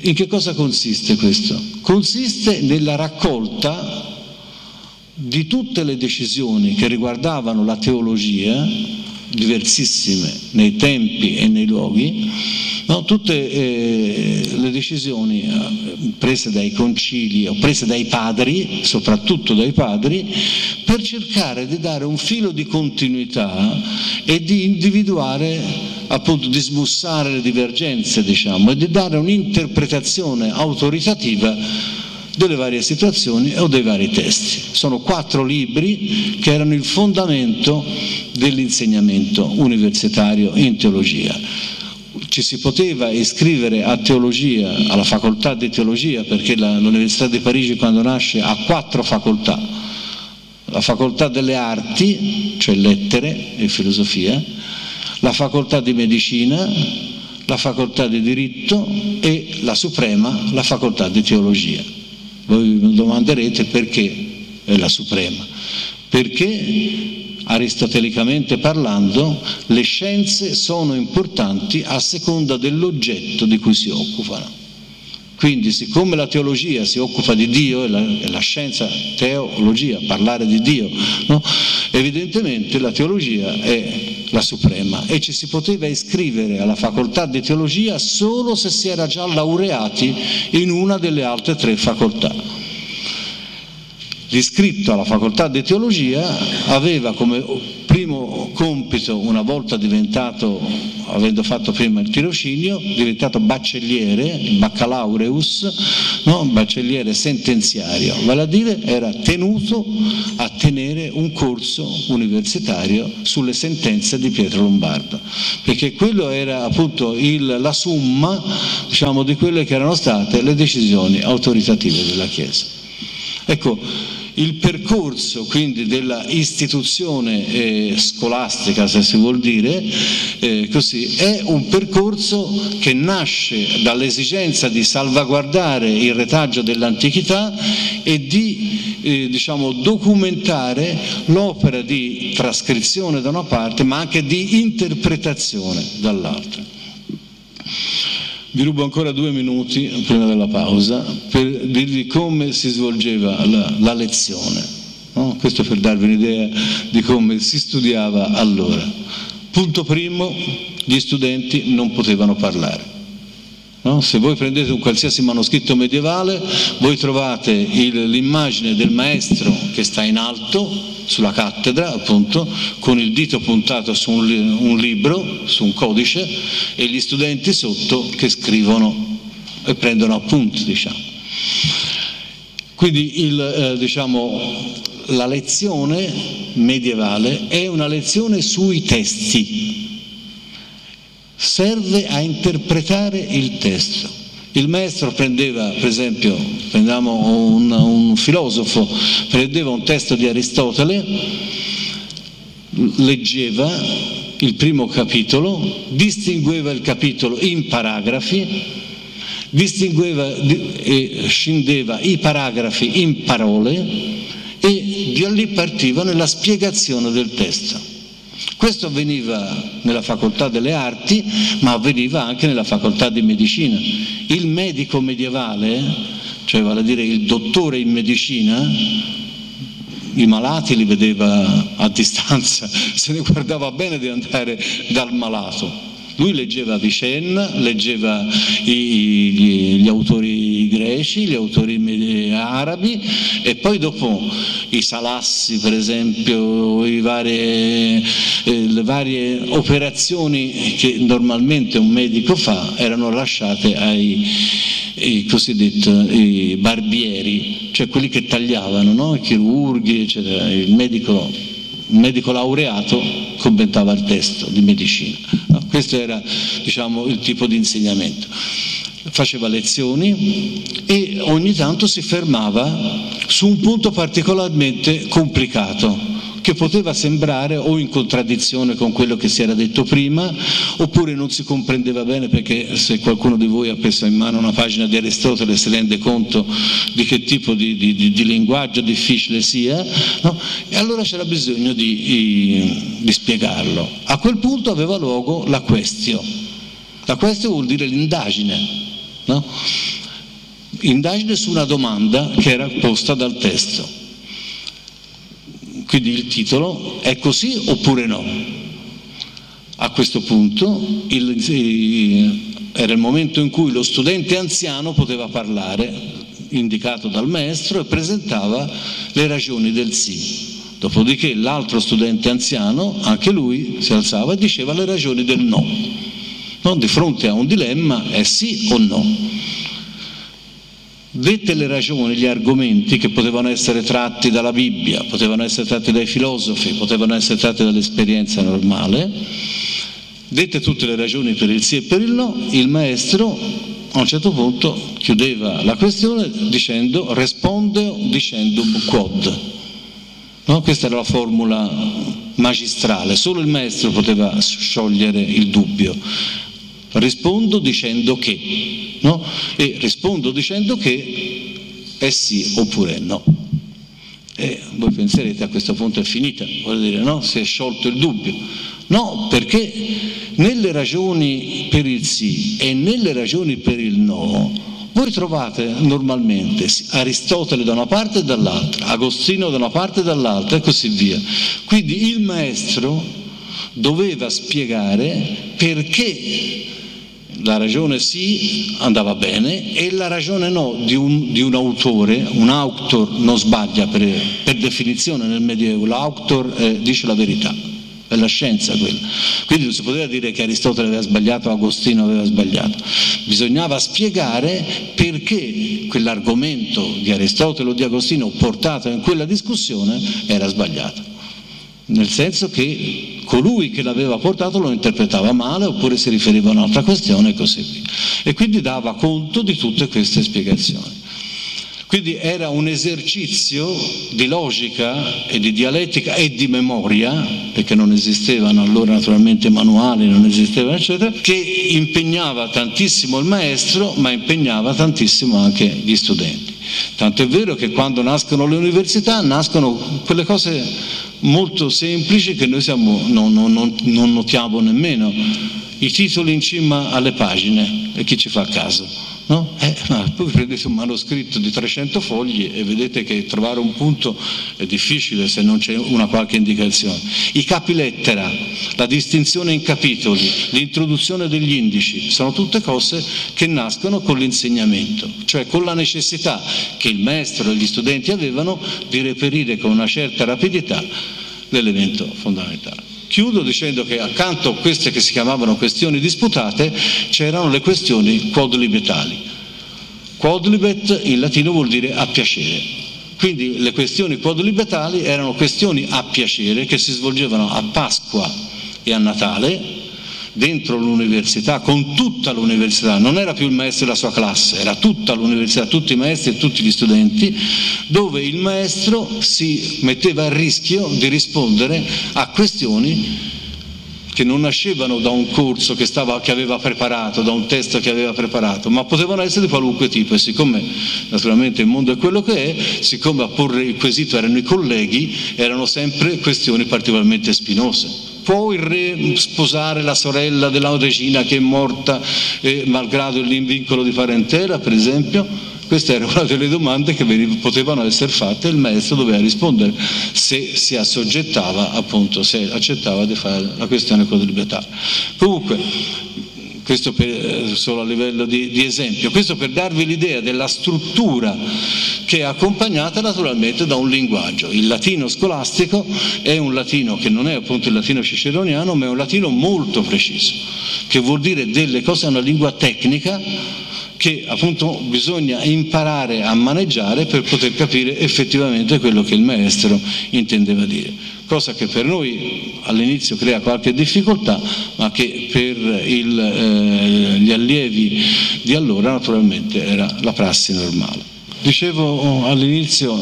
In che cosa consiste questo? Consiste nella raccolta di tutte le decisioni che riguardavano la teologia, diversissime nei tempi e nei luoghi, no? tutte eh, le decisioni eh, prese dai concili o prese dai padri, soprattutto dai padri, per cercare di dare un filo di continuità e di individuare, appunto, di smussare le divergenze, diciamo, e di dare un'interpretazione autoritativa delle varie situazioni o dei vari testi. Sono quattro libri che erano il fondamento dell'insegnamento universitario in teologia. Ci si poteva iscrivere a teologia, alla facoltà di teologia, perché la, l'Università di Parigi quando nasce ha quattro facoltà. La facoltà delle arti, cioè lettere e filosofia, la facoltà di medicina, la facoltà di diritto e la suprema, la facoltà di teologia. Voi mi domanderete perché è la suprema. Perché aristotelicamente parlando le scienze sono importanti a seconda dell'oggetto di cui si occupano. Quindi siccome la teologia si occupa di Dio e la, e la scienza teologia, parlare di Dio, no? evidentemente la teologia è la suprema e ci si poteva iscrivere alla facoltà di teologia solo se si era già laureati in una delle altre tre facoltà. L'iscritto alla facoltà di teologia aveva come primo compito, una volta diventato, avendo fatto prima il tirocinio, diventato baccelliere, baccalaureus, no? baccelliere sentenziario, vale a dire era tenuto a tenere un corso universitario sulle sentenze di Pietro Lombardo, perché quello era appunto il, la summa diciamo, di quelle che erano state le decisioni autoritative della Chiesa. Ecco, il percorso quindi della istituzione eh, scolastica, se si vuol dire, eh, così, è un percorso che nasce dall'esigenza di salvaguardare il retaggio dell'antichità e di eh, diciamo, documentare l'opera di trascrizione da una parte, ma anche di interpretazione dall'altra. Vi rubo ancora due minuti prima della pausa per dirvi come si svolgeva la, la lezione. No? Questo per darvi un'idea di come si studiava allora. Punto primo, gli studenti non potevano parlare. No? Se voi prendete un qualsiasi manoscritto medievale, voi trovate l'immagine del maestro che sta in alto, sulla cattedra, appunto, con il dito puntato su un, un libro, su un codice, e gli studenti sotto che scrivono e prendono appunti, diciamo. Quindi il, eh, diciamo, la lezione medievale è una lezione sui testi, serve a interpretare il testo. Il maestro prendeva, per esempio, prendiamo un, un filosofo, prendeva un testo di Aristotele, leggeva il primo capitolo, distingueva il capitolo in paragrafi, distingueva e scindeva i paragrafi in parole e da lì partiva nella spiegazione del testo. Questo avveniva nella facoltà delle arti, ma avveniva anche nella facoltà di medicina. Il medico medievale, cioè vale a dire il dottore in medicina, i malati li vedeva a distanza, se ne guardava bene di andare dal malato Lui leggeva Vicenna, leggeva i, gli, autori greci, gli autori arabi e poi dopo i salassi per esempio, varie, eh, le varie operazioni che normalmente un medico fa erano lasciate ai, ai cosiddetti barbieri, cioè quelli che tagliavano, no? i chirurghi, eccetera. Il medico, il medico laureato commentava il testo di medicina. No? Questo era diciamo, il tipo di insegnamento. Faceva lezioni e ogni tanto si fermava su un punto particolarmente complicato che poteva sembrare o in contraddizione con quello che si era detto prima, oppure non si comprendeva bene perché se qualcuno di voi ha preso in mano una pagina di Aristotele si rende conto di che tipo di, di, di linguaggio difficile sia, no? e allora c'era bisogno di, di spiegarlo. A quel punto aveva luogo la question. La question vuol dire l'indagine. No? Indagine su una domanda che era posta dal testo. Quindi il titolo è così oppure no? A questo punto il, era il momento in cui lo studente anziano poteva parlare, indicato dal maestro, e presentava le ragioni del sì. Dopodiché l'altro studente anziano, anche lui, si alzava e diceva le ragioni del no. no? Di fronte a un dilemma è sì o no. Dette le ragioni, gli argomenti che potevano essere tratti dalla Bibbia, potevano essere tratti dai filosofi, potevano essere tratti dall'esperienza normale, dette tutte le ragioni per il sì e per il no, il maestro a un certo punto chiudeva la questione dicendo risponde dicendo quod. No? Questa era la formula magistrale, solo il maestro poteva sciogliere il dubbio rispondo dicendo che, no? E rispondo dicendo che è sì oppure no. E voi penserete a questo punto è finita, vuol dire no? Si è sciolto il dubbio. No, perché nelle ragioni per il sì e nelle ragioni per il no, voi trovate normalmente Aristotele da una parte e dall'altra, Agostino da una parte e dall'altra e così via. Quindi il maestro doveva spiegare perché la ragione sì andava bene e la ragione no di un, di un autore, un autor non sbaglia per, per definizione nel Medioevo, l'autor eh, dice la verità, è la scienza quella. Quindi non si poteva dire che Aristotele aveva sbagliato Agostino aveva sbagliato, bisognava spiegare perché quell'argomento di Aristotele o di Agostino portato in quella discussione era sbagliato nel senso che colui che l'aveva portato lo interpretava male oppure si riferiva a un'altra questione e così via. E quindi dava conto di tutte queste spiegazioni. Quindi era un esercizio di logica e di dialettica e di memoria, perché non esistevano allora naturalmente manuali, non esistevano eccetera, che impegnava tantissimo il maestro, ma impegnava tantissimo anche gli studenti. Tanto è vero che quando nascono le università nascono quelle cose molto semplici che noi siamo, non, non, non notiamo nemmeno. I titoli in cima alle pagine e chi ci fa caso. No? Eh, poi prendete un manoscritto di 300 fogli e vedete che trovare un punto è difficile se non c'è una qualche indicazione. I capi lettera, la distinzione in capitoli, l'introduzione degli indici, sono tutte cose che nascono con l'insegnamento, cioè con la necessità che il maestro e gli studenti avevano di reperire con una certa rapidità l'elemento fondamentale. Chiudo dicendo che accanto a queste che si chiamavano questioni disputate c'erano le questioni quodlibetali. Quodlibet in latino vuol dire a piacere. Quindi le questioni quodlibetali erano questioni a piacere che si svolgevano a Pasqua e a Natale dentro l'università, con tutta l'università, non era più il maestro e la sua classe, era tutta l'università, tutti i maestri e tutti gli studenti, dove il maestro si metteva a rischio di rispondere a questioni che non nascevano da un corso che, stava, che, aveva preparato, da un testo che aveva preparato, ma potevano essere di qualunque tipo e siccome naturalmente il mondo è quello che è, siccome a porre il quesito erano i colleghi, erano sempre questioni particolarmente spinose può il re sposare la sorella della regina che è morta eh, malgrado l'invincolo di parentela, per esempio? Questa era una delle domande che potevano essere fatte e il maestro doveva rispondere se si assoggettava, appunto, se accettava di fare la questione codelibertaria. Comunque, questo per, solo a livello di, di, esempio, questo per darvi l'idea della struttura che è accompagnata naturalmente da un linguaggio. Il latino scolastico è un latino che non è appunto il latino ciceroniano, ma è un latino molto preciso, che vuol dire delle cose, è una lingua tecnica che appunto bisogna imparare a maneggiare per poter capire effettivamente quello che il maestro intendeva dire. Cosa che per noi all'inizio crea qualche difficoltà, ma che per il, eh, gli allievi di allora naturalmente era la prassi normale. Dicevo all'inizio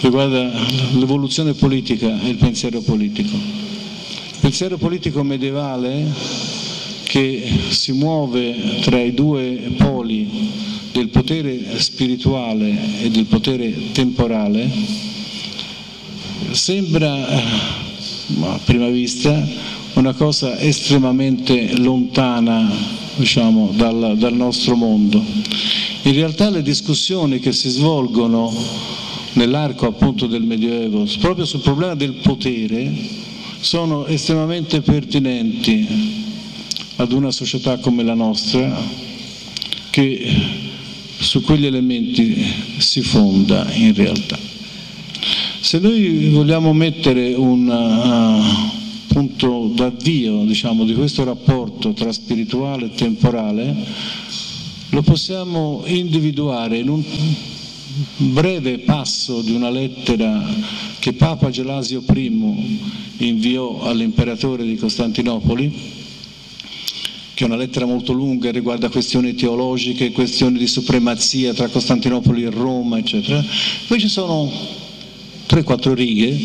riguarda l'evoluzione politica e il pensiero politico. Il pensiero politico medievale che si muove tra i due poli del potere spirituale e del potere temporale, sembra a prima vista una cosa estremamente lontana diciamo, dal, dal nostro mondo. In realtà le discussioni che si svolgono nell'arco appunto del Medioevo proprio sul problema del potere sono estremamente pertinenti ad una società come la nostra che su quegli elementi si fonda in realtà. Se noi vogliamo mettere un uh, punto d'avvio diciamo, di questo rapporto tra spirituale e temporale, lo possiamo individuare in un breve passo di una lettera che Papa Gelasio I inviò all'imperatore di Costantinopoli che è una lettera molto lunga, riguarda questioni teologiche, questioni di supremazia tra Costantinopoli e Roma, eccetera. Poi ci sono 3-4 righe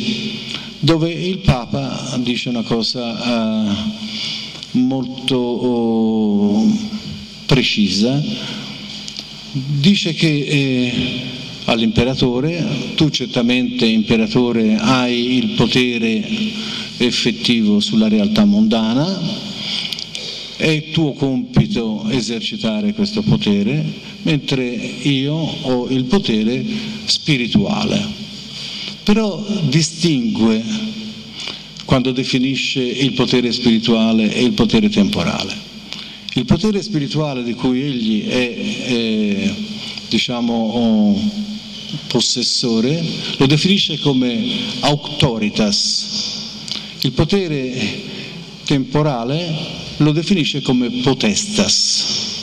dove il Papa dice una cosa uh, molto uh, precisa, dice che eh, all'imperatore, tu certamente imperatore hai il potere effettivo sulla realtà mondana, è tuo compito esercitare questo potere, mentre io ho il potere spirituale. Però distingue quando definisce il potere spirituale e il potere temporale. Il potere spirituale di cui egli è, è diciamo, possessore lo definisce come auctoritas. Il potere temporale lo definisce come potestas.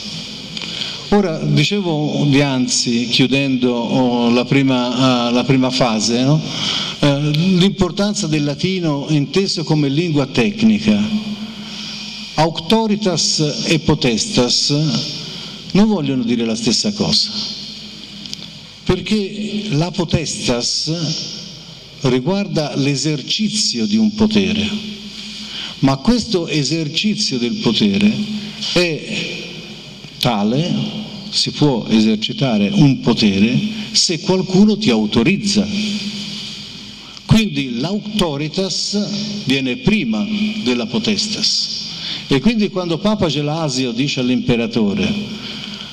Ora, dicevo dianzi, chiudendo oh, la, prima, uh, la, prima, fase, no? uh, l'importanza del latino inteso come lingua tecnica. Auctoritas e potestas non vogliono dire la stessa cosa, perché la potestas riguarda l'esercizio di un potere ma questo esercizio del potere è tale, si può esercitare un potere se qualcuno ti autorizza. Quindi l'autoritas viene prima della potestas. E quindi quando Papa Gelasio dice all'imperatore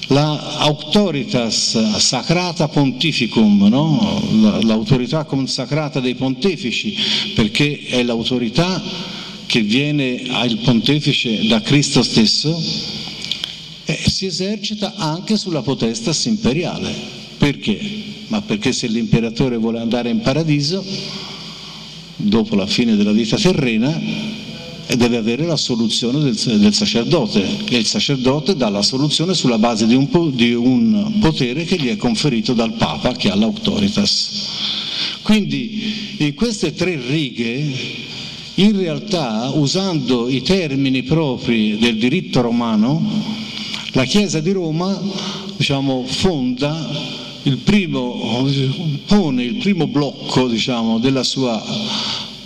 la autoritas sacrata pontificum, no? l'autorità consacrata dei pontefici, perché è l'autorità che viene al pontefice da Cristo stesso eh, si esercita anche sulla potestas imperiale. Perché? Ma perché se l'imperatore vuole andare in paradiso, dopo la fine della vita terrena, eh, deve avere la soluzione del, del, sacerdote e il sacerdote dà la soluzione sulla base di un, di un potere che gli è conferito dal Papa che ha l'autoritas. Quindi in queste tre righe in realtà, usando i termini propri del diritto romano, la Chiesa di Roma diciamo, fonda il primo, pone il primo blocco diciamo, della sua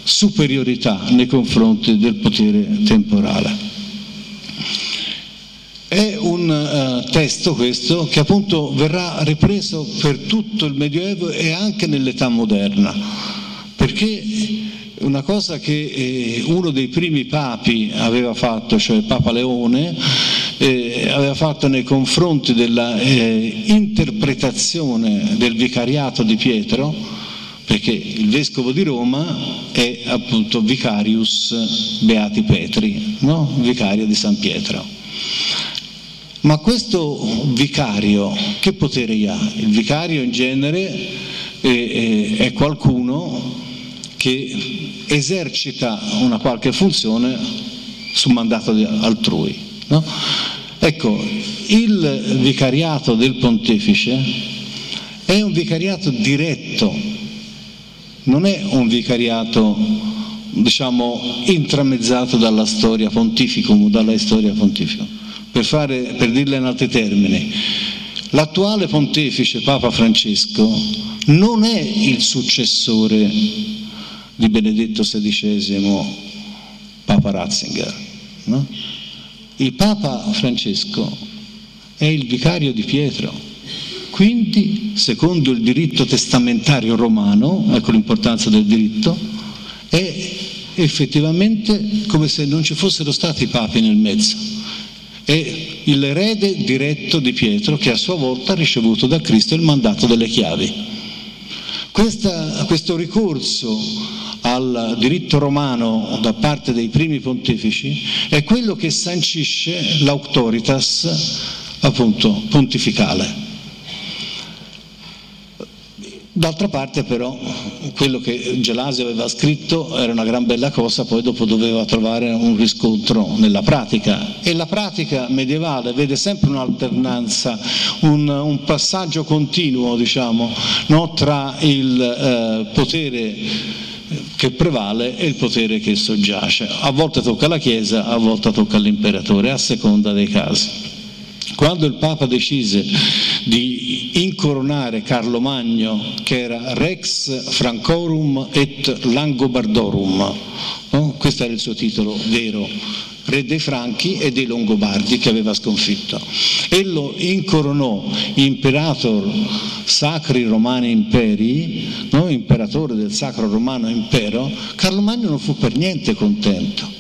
superiorità nei confronti del potere temporale. È un uh, testo questo che appunto verrà ripreso per tutto il Medioevo e anche nell'età moderna, perché una cosa che eh, uno dei primi papi aveva fatto, cioè Papa Leone, eh, aveva fatto nei confronti dell'interpretazione eh, del vicariato di Pietro, perché il vescovo di Roma è appunto vicarius Beati Petri, no? vicario di San Pietro. Ma questo vicario che potere ha? Il vicario in genere è, è, è qualcuno che esercita una qualche funzione su mandato altrui. No? Ecco, il vicariato del pontefice è un vicariato diretto, non è un vicariato diciamo intramezzato dalla storia pontificum, dalla storia pontificum per, fare, per dirla in altri termini, l'attuale pontefice Papa Francesco non è il successore di Benedetto XVI, Papa Ratzinger. No? Il Papa Francesco è il vicario di Pietro, quindi secondo il diritto testamentario romano, ecco l'importanza del diritto, è effettivamente come se non ci fossero stati papi nel mezzo è l'erede diretto di Pietro che a sua volta ha ricevuto da Cristo il mandato delle chiavi. Questa, questo ricorso al diritto romano da parte dei primi pontefici è quello che sancisce l'autoritas appunto pontificale. D'altra parte però quello che Gelasi aveva scritto era una gran bella cosa, poi dopo doveva trovare un riscontro nella pratica e la pratica medievale vede sempre un'alternanza, un, un passaggio continuo diciamo, no? tra il eh, potere che prevale e il potere che soggiace. A volte tocca alla Chiesa, a volte tocca all'imperatore, a seconda dei casi. Quando il Papa decise di incoronare Carlo Magno, che era Rex Francorum et Langobardorum, no? questo era il suo titolo vero, re dei Franchi e dei Longobardi che aveva sconfitto. E lo incoronò Imperator Sacri Romani Imperi, no? imperatore del Sacro Romano Impero, Carlo Magno non fu per niente contento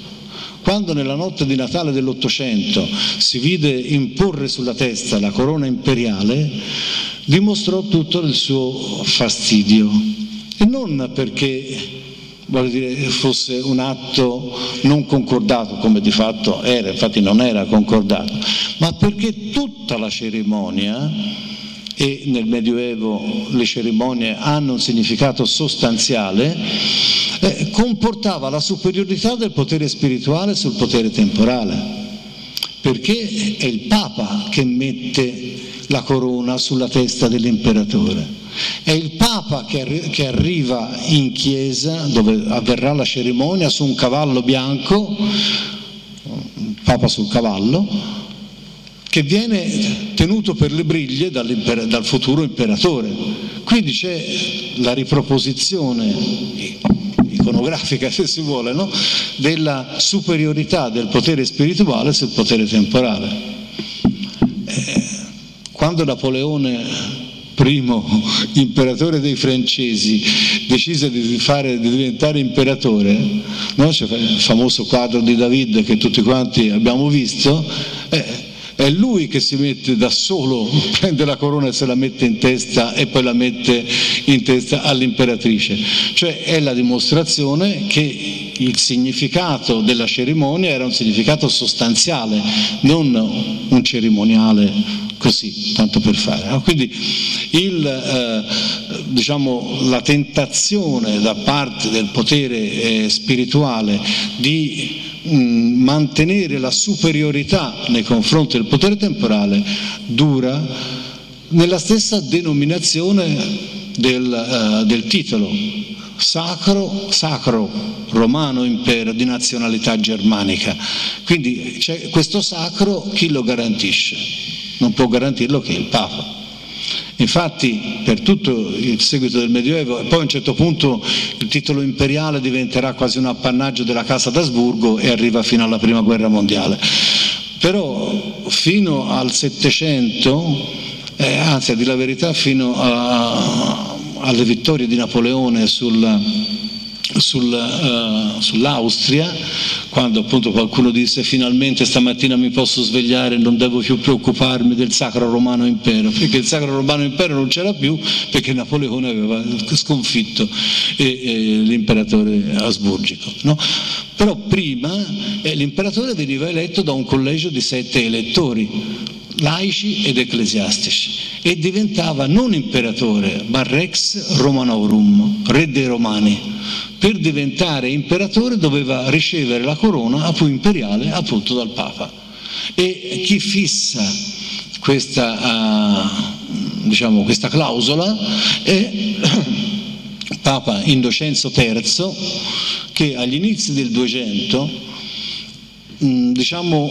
quando nella notte di Natale dell'Ottocento si vide imporre sulla testa la corona imperiale, dimostrò tutto il suo fastidio. E non perché dire, fosse un atto non concordato, come di fatto era, infatti non era concordato, ma perché tutta la cerimonia e nel Medioevo le cerimonie hanno un significato sostanziale, eh, comportava la superiorità del potere spirituale sul potere temporale, perché è il Papa che mette la corona sulla testa dell'imperatore. È il Papa che, arri- che, arriva in chiesa dove avverrà la cerimonia su un cavallo bianco, Papa sul cavallo, che viene tenuto per le briglie dal futuro imperatore. Quindi c'è la riproposizione iconografica, se si vuole, no? della superiorità del potere spirituale sul potere temporale. Eh, quando Napoleone primo imperatore dei francesi decise di, fare, di diventare imperatore, no? c'è il famoso quadro di David che tutti quanti abbiamo visto, eh, è lui che si mette da solo, prende la corona e se la mette in testa e poi la mette in testa all'imperatrice. Cioè è la dimostrazione che il significato della cerimonia era un significato sostanziale, non un cerimoniale così, tanto per fare. Quindi il, eh, diciamo, la tentazione da parte del potere eh, spirituale di mantenere la superiorità nei confronti del potere temporale dura nella stessa denominazione del, uh, del titolo, sacro, sacro romano impero di nazionalità germanica. Quindi questo sacro chi lo garantisce? Non può garantirlo che il Papa. Infatti per tutto il seguito del Medioevo e poi a un certo punto il titolo imperiale diventerà quasi un appannaggio della Casa d'Asburgo e arriva fino alla Prima Guerra Mondiale. Però fino al Settecento, eh, anzi a dire la verità fino a, alle vittorie di Napoleone sul, sul, uh, sull'Austria, quando appunto qualcuno disse finalmente stamattina mi posso svegliare, non devo più preoccuparmi del Sacro Romano Impero, perché il Sacro Romano Impero non c'era più perché Napoleone aveva sconfitto e, e l'imperatore asburgico. No? Però prima eh, l'imperatore veniva eletto da un collegio di sette elettori, laici ed ecclesiastici e diventava non imperatore ma rex romanorum, re dei romani. Per diventare imperatore doveva ricevere la corona appunto imperiale appunto dal Papa. E chi fissa questa, uh, diciamo, questa clausola è Papa Innocenzo III che agli inizi del 200 Mm, diciamo,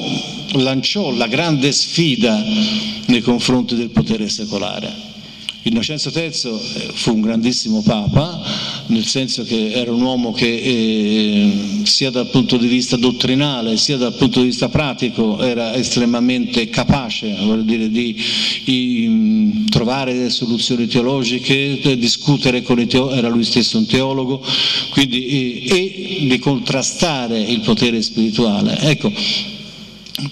lanciò la grande sfida nei confronti del potere secolare. Innocenzo III eh, fu un grandissimo papa, nel senso che era un uomo che eh, sia dal punto di vista dottrinale sia dal punto di vista pratico era estremamente capace dire, di, di trovare soluzioni teologiche, di discutere con i teologi, era lui stesso un teologo, quindi, e, e di contrastare il potere spirituale. Ecco,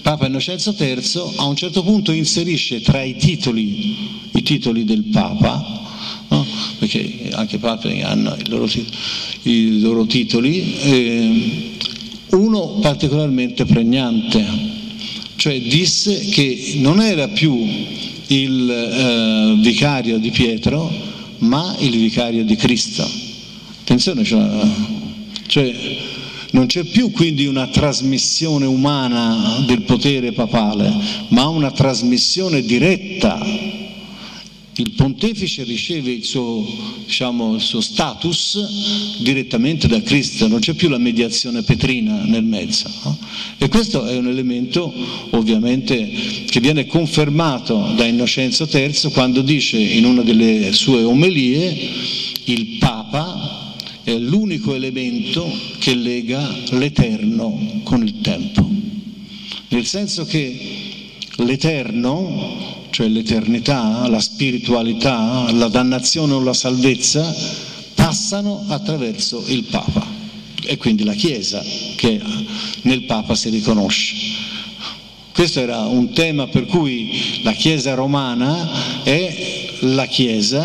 Papa Innocenzo III a un certo punto inserisce tra i titoli, i titoli del Papa, no? perché anche i papi hanno i loro, i loro titoli, eh, uno particolarmente pregnante, cioè disse che non era più il eh, vicario di Pietro, ma il vicario di Cristo. Attenzione, cioè, cioè non c'è più quindi una trasmissione umana del potere papale, ma una trasmissione diretta. Il pontefice riceve il suo, diciamo, il suo status direttamente da Cristo, non c'è più la mediazione petrina nel mezzo. No? E questo è un elemento ovviamente che viene confermato da Innocenzo III quando dice in una delle sue omelie il Papa è l'unico elemento che lega l'eterno con il tempo. Nel senso che l'eterno, cioè l'eternità, la spiritualità, la dannazione o la salvezza, passano attraverso il Papa e quindi la Chiesa che nel Papa si riconosce. Questo era un tema per cui la Chiesa romana è la Chiesa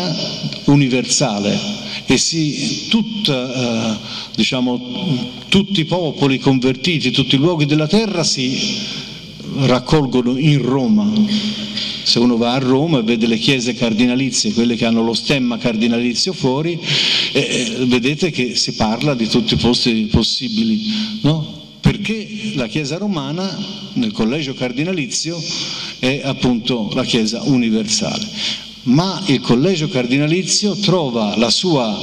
universale, e si, tutta, eh, diciamo, tutti i popoli convertiti, tutti i luoghi della terra si raccolgono in Roma. Se uno va a Roma e vede le chiese cardinalizie, quelle che hanno lo stemma cardinalizio fuori, eh, eh vedete che si parla di tutti i posti possibili, no? perché la Chiesa romana nel collegio cardinalizio è appunto la Chiesa universale ma il collegio cardinalizio trova sua,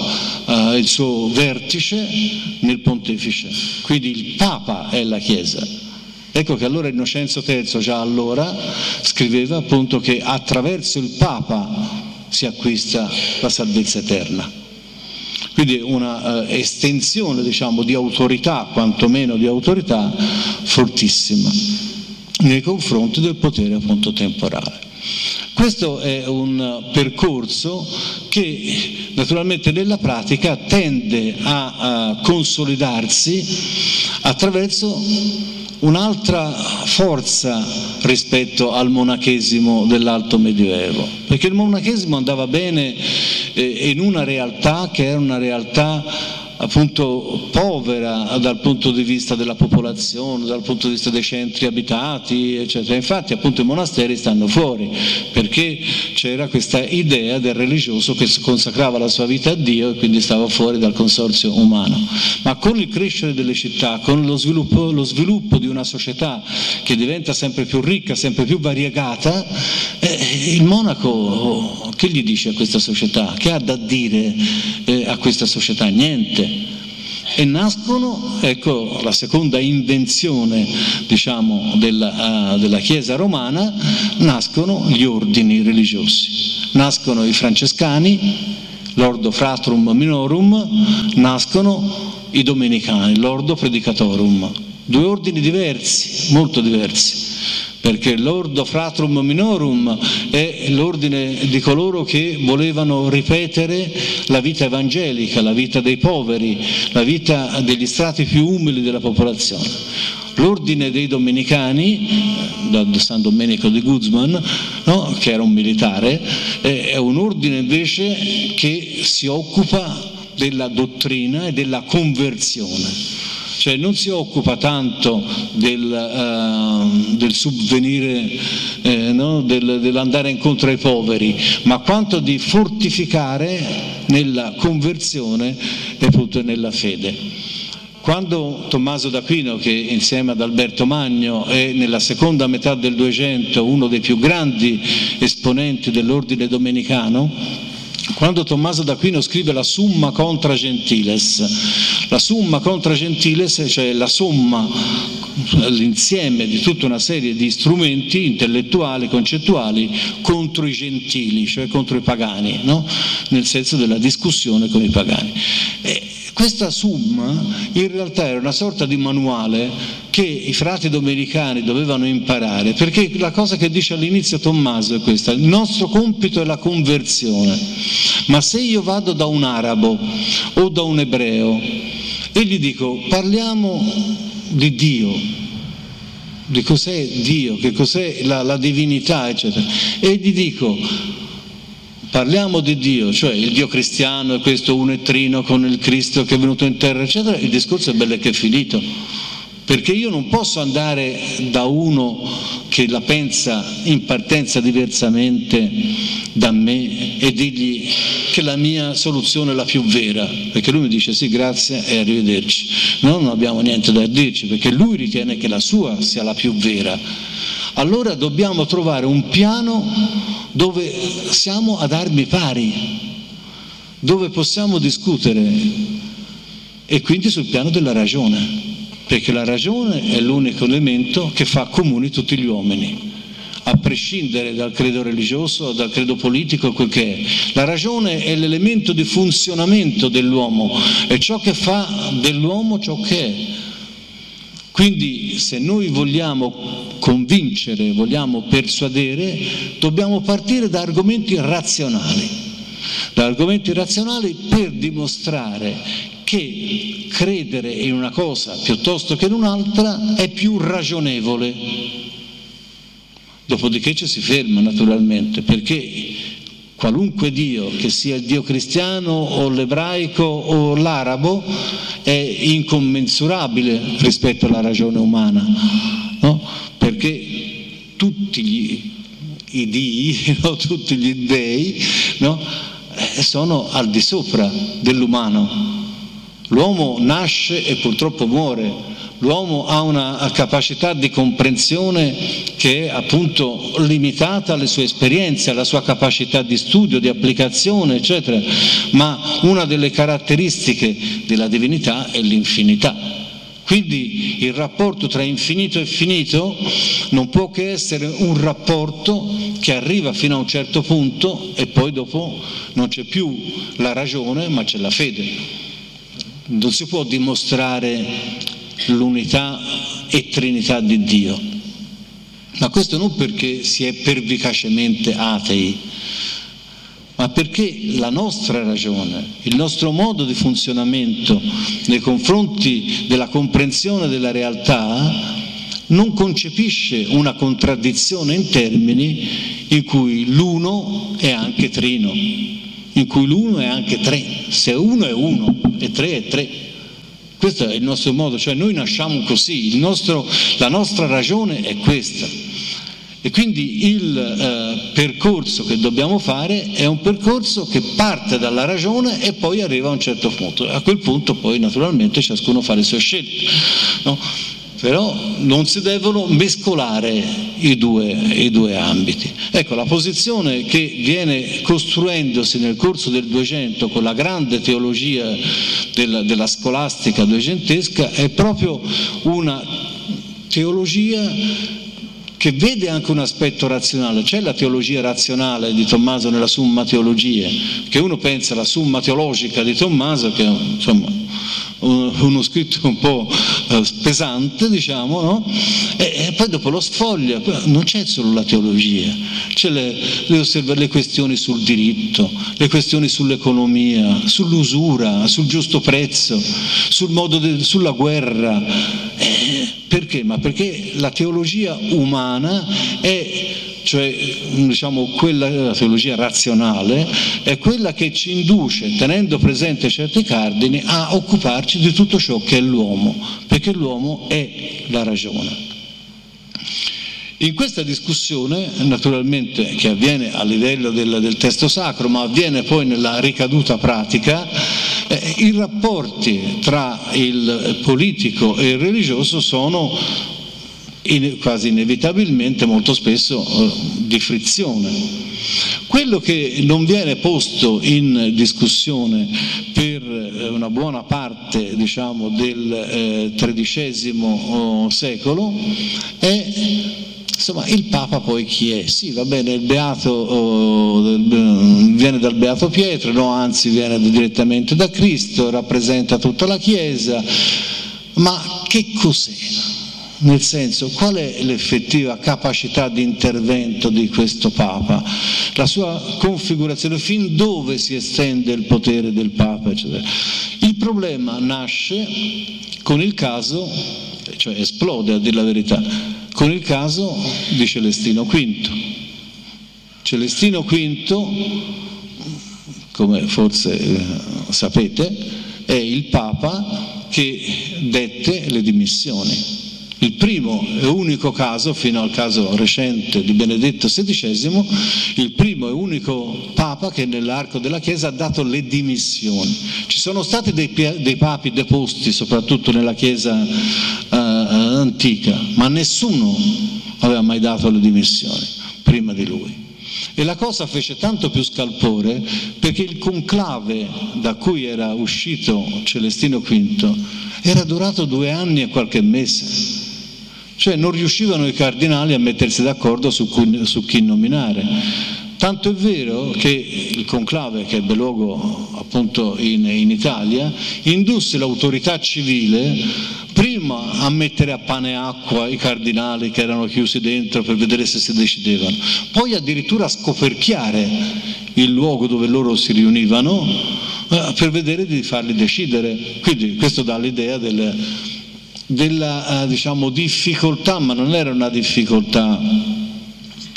uh, il suo vertice nel pontefice, quindi il Papa è la Chiesa. Ecco che allora Innocenzo III già allora scriveva appunto che attraverso il Papa si acquista la salvezza eterna. Quindi una uh, estensione diciamo, di autorità, quantomeno di autorità, fortissima nei confronti del potere appunto temporale. Questo è un percorso che naturalmente nella pratica tende a, a consolidarsi attraverso un'altra forza rispetto al monachesimo dell'alto medioevo, perché il monachesimo andava bene eh, in una realtà che era una realtà appunto povera dal punto di vista della popolazione, dal punto di vista dei centri abitati, eccetera. Infatti appunto i monasteri stanno fuori perché c'era questa idea del religioso che consacrava la sua vita a Dio e quindi stava fuori dal consorzio umano. Ma con il crescere delle città, con lo sviluppo, lo sviluppo di una società che diventa sempre più ricca, sempre più variegata, eh, il monaco che gli dice a questa società? Che ha da dire eh, a questa società? Niente e nascono, ecco la seconda invenzione diciamo, della, uh, della, Chiesa romana, nascono gli ordini religiosi, nascono i francescani, l'ordo fratrum minorum, nascono i domenicani, l'ordo predicatorum due ordini diversi, molto diversi perché l'ordo fratrum minorum è l'ordine di coloro che volevano ripetere la vita evangelica, la vita dei poveri, la vita degli strati più umili della popolazione. L'ordine dei domenicani, da San Domenico di Guzman, no, che era un militare, è un ordine invece che si occupa della dottrina e della conversione cioè non si occupa tanto del, uh, del subvenire, eh, no? del, dell'andare incontro ai poveri, ma quanto di fortificare nella conversione e appunto nella fede. Quando Tommaso d'Aquino, che insieme ad Alberto Magno è nella seconda metà del 200 uno dei più grandi esponenti dell'ordine domenicano, quando Tommaso d'Aquino scrive la Summa contra Gentiles, la Summa contra Gentiles, cioè la somma, l'insieme di tutta una serie di strumenti intellettuali, concettuali contro i gentili, cioè contro i pagani, no? nel senso della discussione con i pagani. E questa summa in realtà era una sorta di manuale che i frati domenicani dovevano imparare, perché la cosa che dice all'inizio Tommaso è questa, il nostro compito è la conversione, ma se io vado da un arabo o da un ebreo e gli dico parliamo di Dio, di cos'è Dio, che cos'è la, la divinità, eccetera, e gli dico parliamo di Dio, cioè il Dio cristiano è questo unettrino con il Cristo che è venuto in terra, eccetera, il discorso è bello che è finito. Perché io non posso andare da uno che la pensa in partenza diversamente da me e dirgli che la mia soluzione è la più vera, perché lui mi dice sì, grazie e arrivederci. Noi non abbiamo niente da dirci, perché lui ritiene che la sua sia la più vera. Allora dobbiamo trovare un piano dove siamo ad armi pari, dove possiamo discutere e quindi sul piano della ragione, perché la ragione è l'unico elemento che fa comuni tutti gli uomini a prescindere dal credo religioso, dal credo politico, quel che è. La ragione è l'elemento di funzionamento dell'uomo, è ciò che fa dell'uomo ciò che è. Quindi se noi vogliamo convincere, vogliamo persuadere, dobbiamo partire da argomenti razionali, da argomenti razionali per dimostrare che credere in una cosa piuttosto che in un'altra è più ragionevole. Dopodiché ci si ferma naturalmente, perché qualunque Dio, che sia il Dio cristiano o l'ebraico o l'arabo, è incommensurabile rispetto alla ragione umana, no? perché tutti gli, i Dii, no? tutti gli dei, no? Eh, sono al di sopra dell'umano. L'uomo nasce e purtroppo muore, L'uomo ha una capacità di comprensione che è appunto limitata alle sue esperienze, alla sua capacità di studio, di applicazione, eccetera, ma una delle caratteristiche della divinità è l'infinità. Quindi il rapporto tra infinito e finito non può che essere un rapporto che arriva fino a un certo punto e poi dopo non c'è più la ragione ma c'è la fede. Non si può dimostrare l'unità e trinità di Dio. Ma questo non perché si è pervicacemente atei, ma perché la nostra ragione, il nostro modo di funzionamento nei confronti della comprensione della realtà non concepisce una contraddizione in termini in cui l'uno è anche trino, in cui l'uno è anche tre, se uno è uno e tre è tre. Questo è il nostro modo, cioè noi nasciamo così, nostro, la nostra ragione è questa. E quindi il eh, percorso che dobbiamo fare è un percorso che parte dalla ragione e poi arriva a un certo punto. A quel punto poi naturalmente ciascuno fa le sue scelte. No? Però non si devono mescolare i due, i due, ambiti. Ecco, la posizione che viene costruendosi nel corso del 200 con la grande teologia della, della scolastica duecentesca è proprio una teologia che vede anche un aspetto razionale. C'è la teologia razionale di Tommaso nella Summa Teologie, che uno pensa alla Summa Teologica di Tommaso, che insomma uno scritto un po' eh, pesante, diciamo, no? e, e, poi dopo lo sfoglia, non c'è solo la teologia, c'è le, le, le questioni sul diritto, le questioni sull'economia, sull'usura, sul giusto prezzo, sul de, sulla guerra. Eh, perché? Ma perché la teologia umana è cioè diciamo, quella, la teologia razionale, è quella che ci induce, tenendo presente certi cardini, a occuparci di tutto ciò che è l'uomo, perché l'uomo è la ragione. In questa discussione, naturalmente, che avviene a livello del, del testo sacro, ma avviene poi nella ricaduta pratica, eh, i rapporti tra il politico e il religioso sono in, quasi inevitabilmente, molto spesso, eh, di frizione. Quello che non viene posto in discussione per eh, una buona parte diciamo, del XIII eh, secolo è Insomma, il Papa poi chi è? Sì, va bene, il Beato oh, viene dal Beato Pietro, no, anzi viene direttamente da Cristo, rappresenta tutta la Chiesa, ma che cos'è? Nel senso, qual è l'effettiva capacità di intervento di questo Papa? La sua configurazione, fin dove si estende il potere del Papa? Eccetera. Il problema nasce con il caso, cioè esplode a dire la verità, con il caso di Celestino V. Celestino V, come forse eh, sapete, è il Papa che dette le dimissioni il primo e unico caso, fino al caso recente di Benedetto XVI, il primo e unico Papa che nell'arco della Chiesa ha dato le dimissioni. Ci sono stati dei, dei papi deposti, soprattutto nella Chiesa eh, antica, ma nessuno aveva mai dato le dimissioni prima di lui. E la cosa fece tanto più scalpore perché il conclave da cui era uscito Celestino V era durato due anni e qualche mese. Cioè non riuscivano i cardinali a mettersi d'accordo su, cui, su chi nominare. Tanto è vero che il conclave che ebbe luogo appunto in, in, Italia indusse l'autorità civile prima a mettere a pane e acqua i cardinali che erano chiusi dentro per vedere se si decidevano, poi addirittura a scoperchiare il luogo dove loro si riunivano eh, per vedere di farli decidere. Quindi questo dà l'idea del, della eh, diciamo, difficoltà, ma non era una difficoltà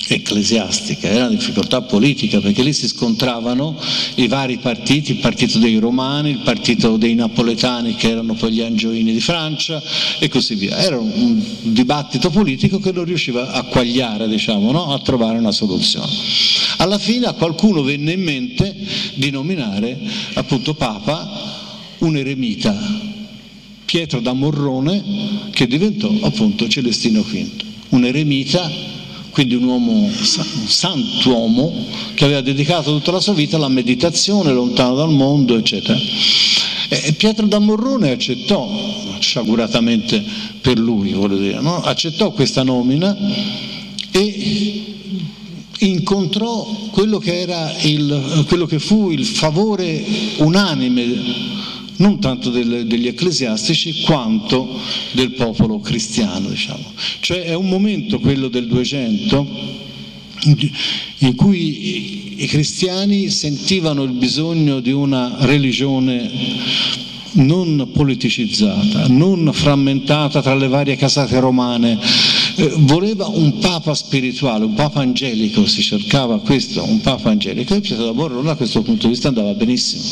ecclesiastica, era una difficoltà politica perché lì si scontravano i vari partiti, il partito dei romani, il partito dei napoletani che erano poi gli angioini di Francia e così via. Era un dibattito politico che non riusciva a quagliare, diciamo, no? a trovare una soluzione. Alla fine a qualcuno venne in mente di nominare appunto Papa un eremita Pietro da Morrone che diventò appunto Celestino V, un eremita, quindi un uomo, un santuomo che aveva dedicato tutta la sua vita alla meditazione, lontano dal mondo, eccetera. E Pietro da Morrone accettò, sciaguratamente per lui, dire, no? accettò questa nomina e incontrò quello che, il, quello che fu il favore unanime non tanto del, degli ecclesiastici quanto del popolo cristiano. Diciamo. Cioè è un momento, quello del 200, in cui i cristiani sentivano il bisogno di una religione non politicizzata, non frammentata tra le varie casate romane, eh, voleva un papa spirituale, un papa angelico, si cercava questo, un papa angelico e Pietro da Borrone da questo punto di vista andava benissimo.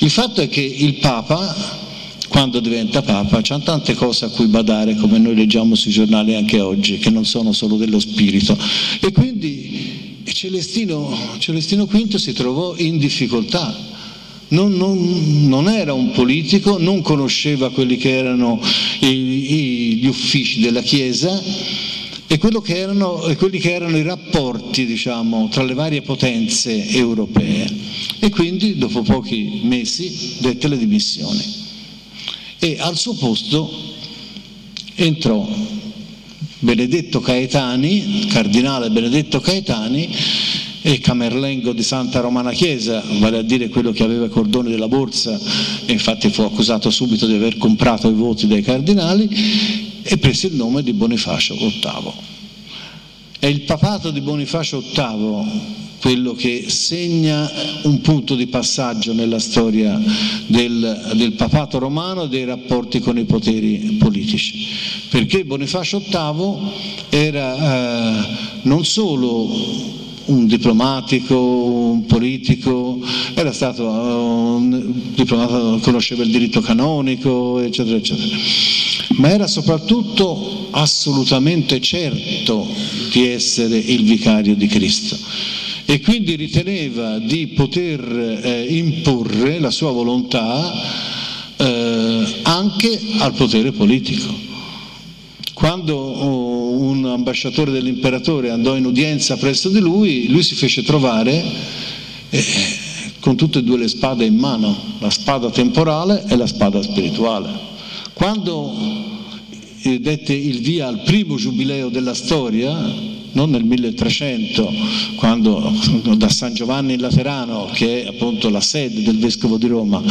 Il fatto è che il papa quando diventa Papa, c'ha tante cose a cui badare, come noi leggiamo sui giornali anche oggi, che non sono solo dello spirito. E quindi Celestino, Celestino V si trovò in difficoltà non, non, non, era un politico, non conosceva quelli che erano i, i, gli uffici della Chiesa e, che erano, e quelli che erano i rapporti diciamo, tra le varie potenze europee. E quindi dopo pochi mesi dette le dimissioni. E al suo posto entrò Benedetto Caetani, cardinale Benedetto Caetani, e Camerlengo di Santa Romana Chiesa, vale a dire quello che aveva i cordoni della borsa e infatti fu accusato subito di aver comprato i voti dai cardinali e prese il nome di Bonifacio VIII. È il papato di Bonifacio VIII quello che segna un punto di passaggio nella storia del, del, papato romano e dei rapporti con i poteri politici, perché Bonifacio VIII era eh, non solo un diplomatico, un politico, era stato un diplomatico, conosceva il diritto canonico, eccetera, eccetera. Ma era soprattutto assolutamente certo di essere il vicario di Cristo e quindi riteneva di poter eh, imporre la sua volontà eh, anche al potere politico. Quando oh, un ambasciatore dell'imperatore andò in udienza presso di lui, lui si fece trovare eh, con tutte e due le spade in mano, la spada temporale e la spada spirituale. Quando eh, dette il via al primo giubileo della storia, non nel 1300, quando da San Giovanni in Laterano, che è appunto la sede del Vescovo di Roma,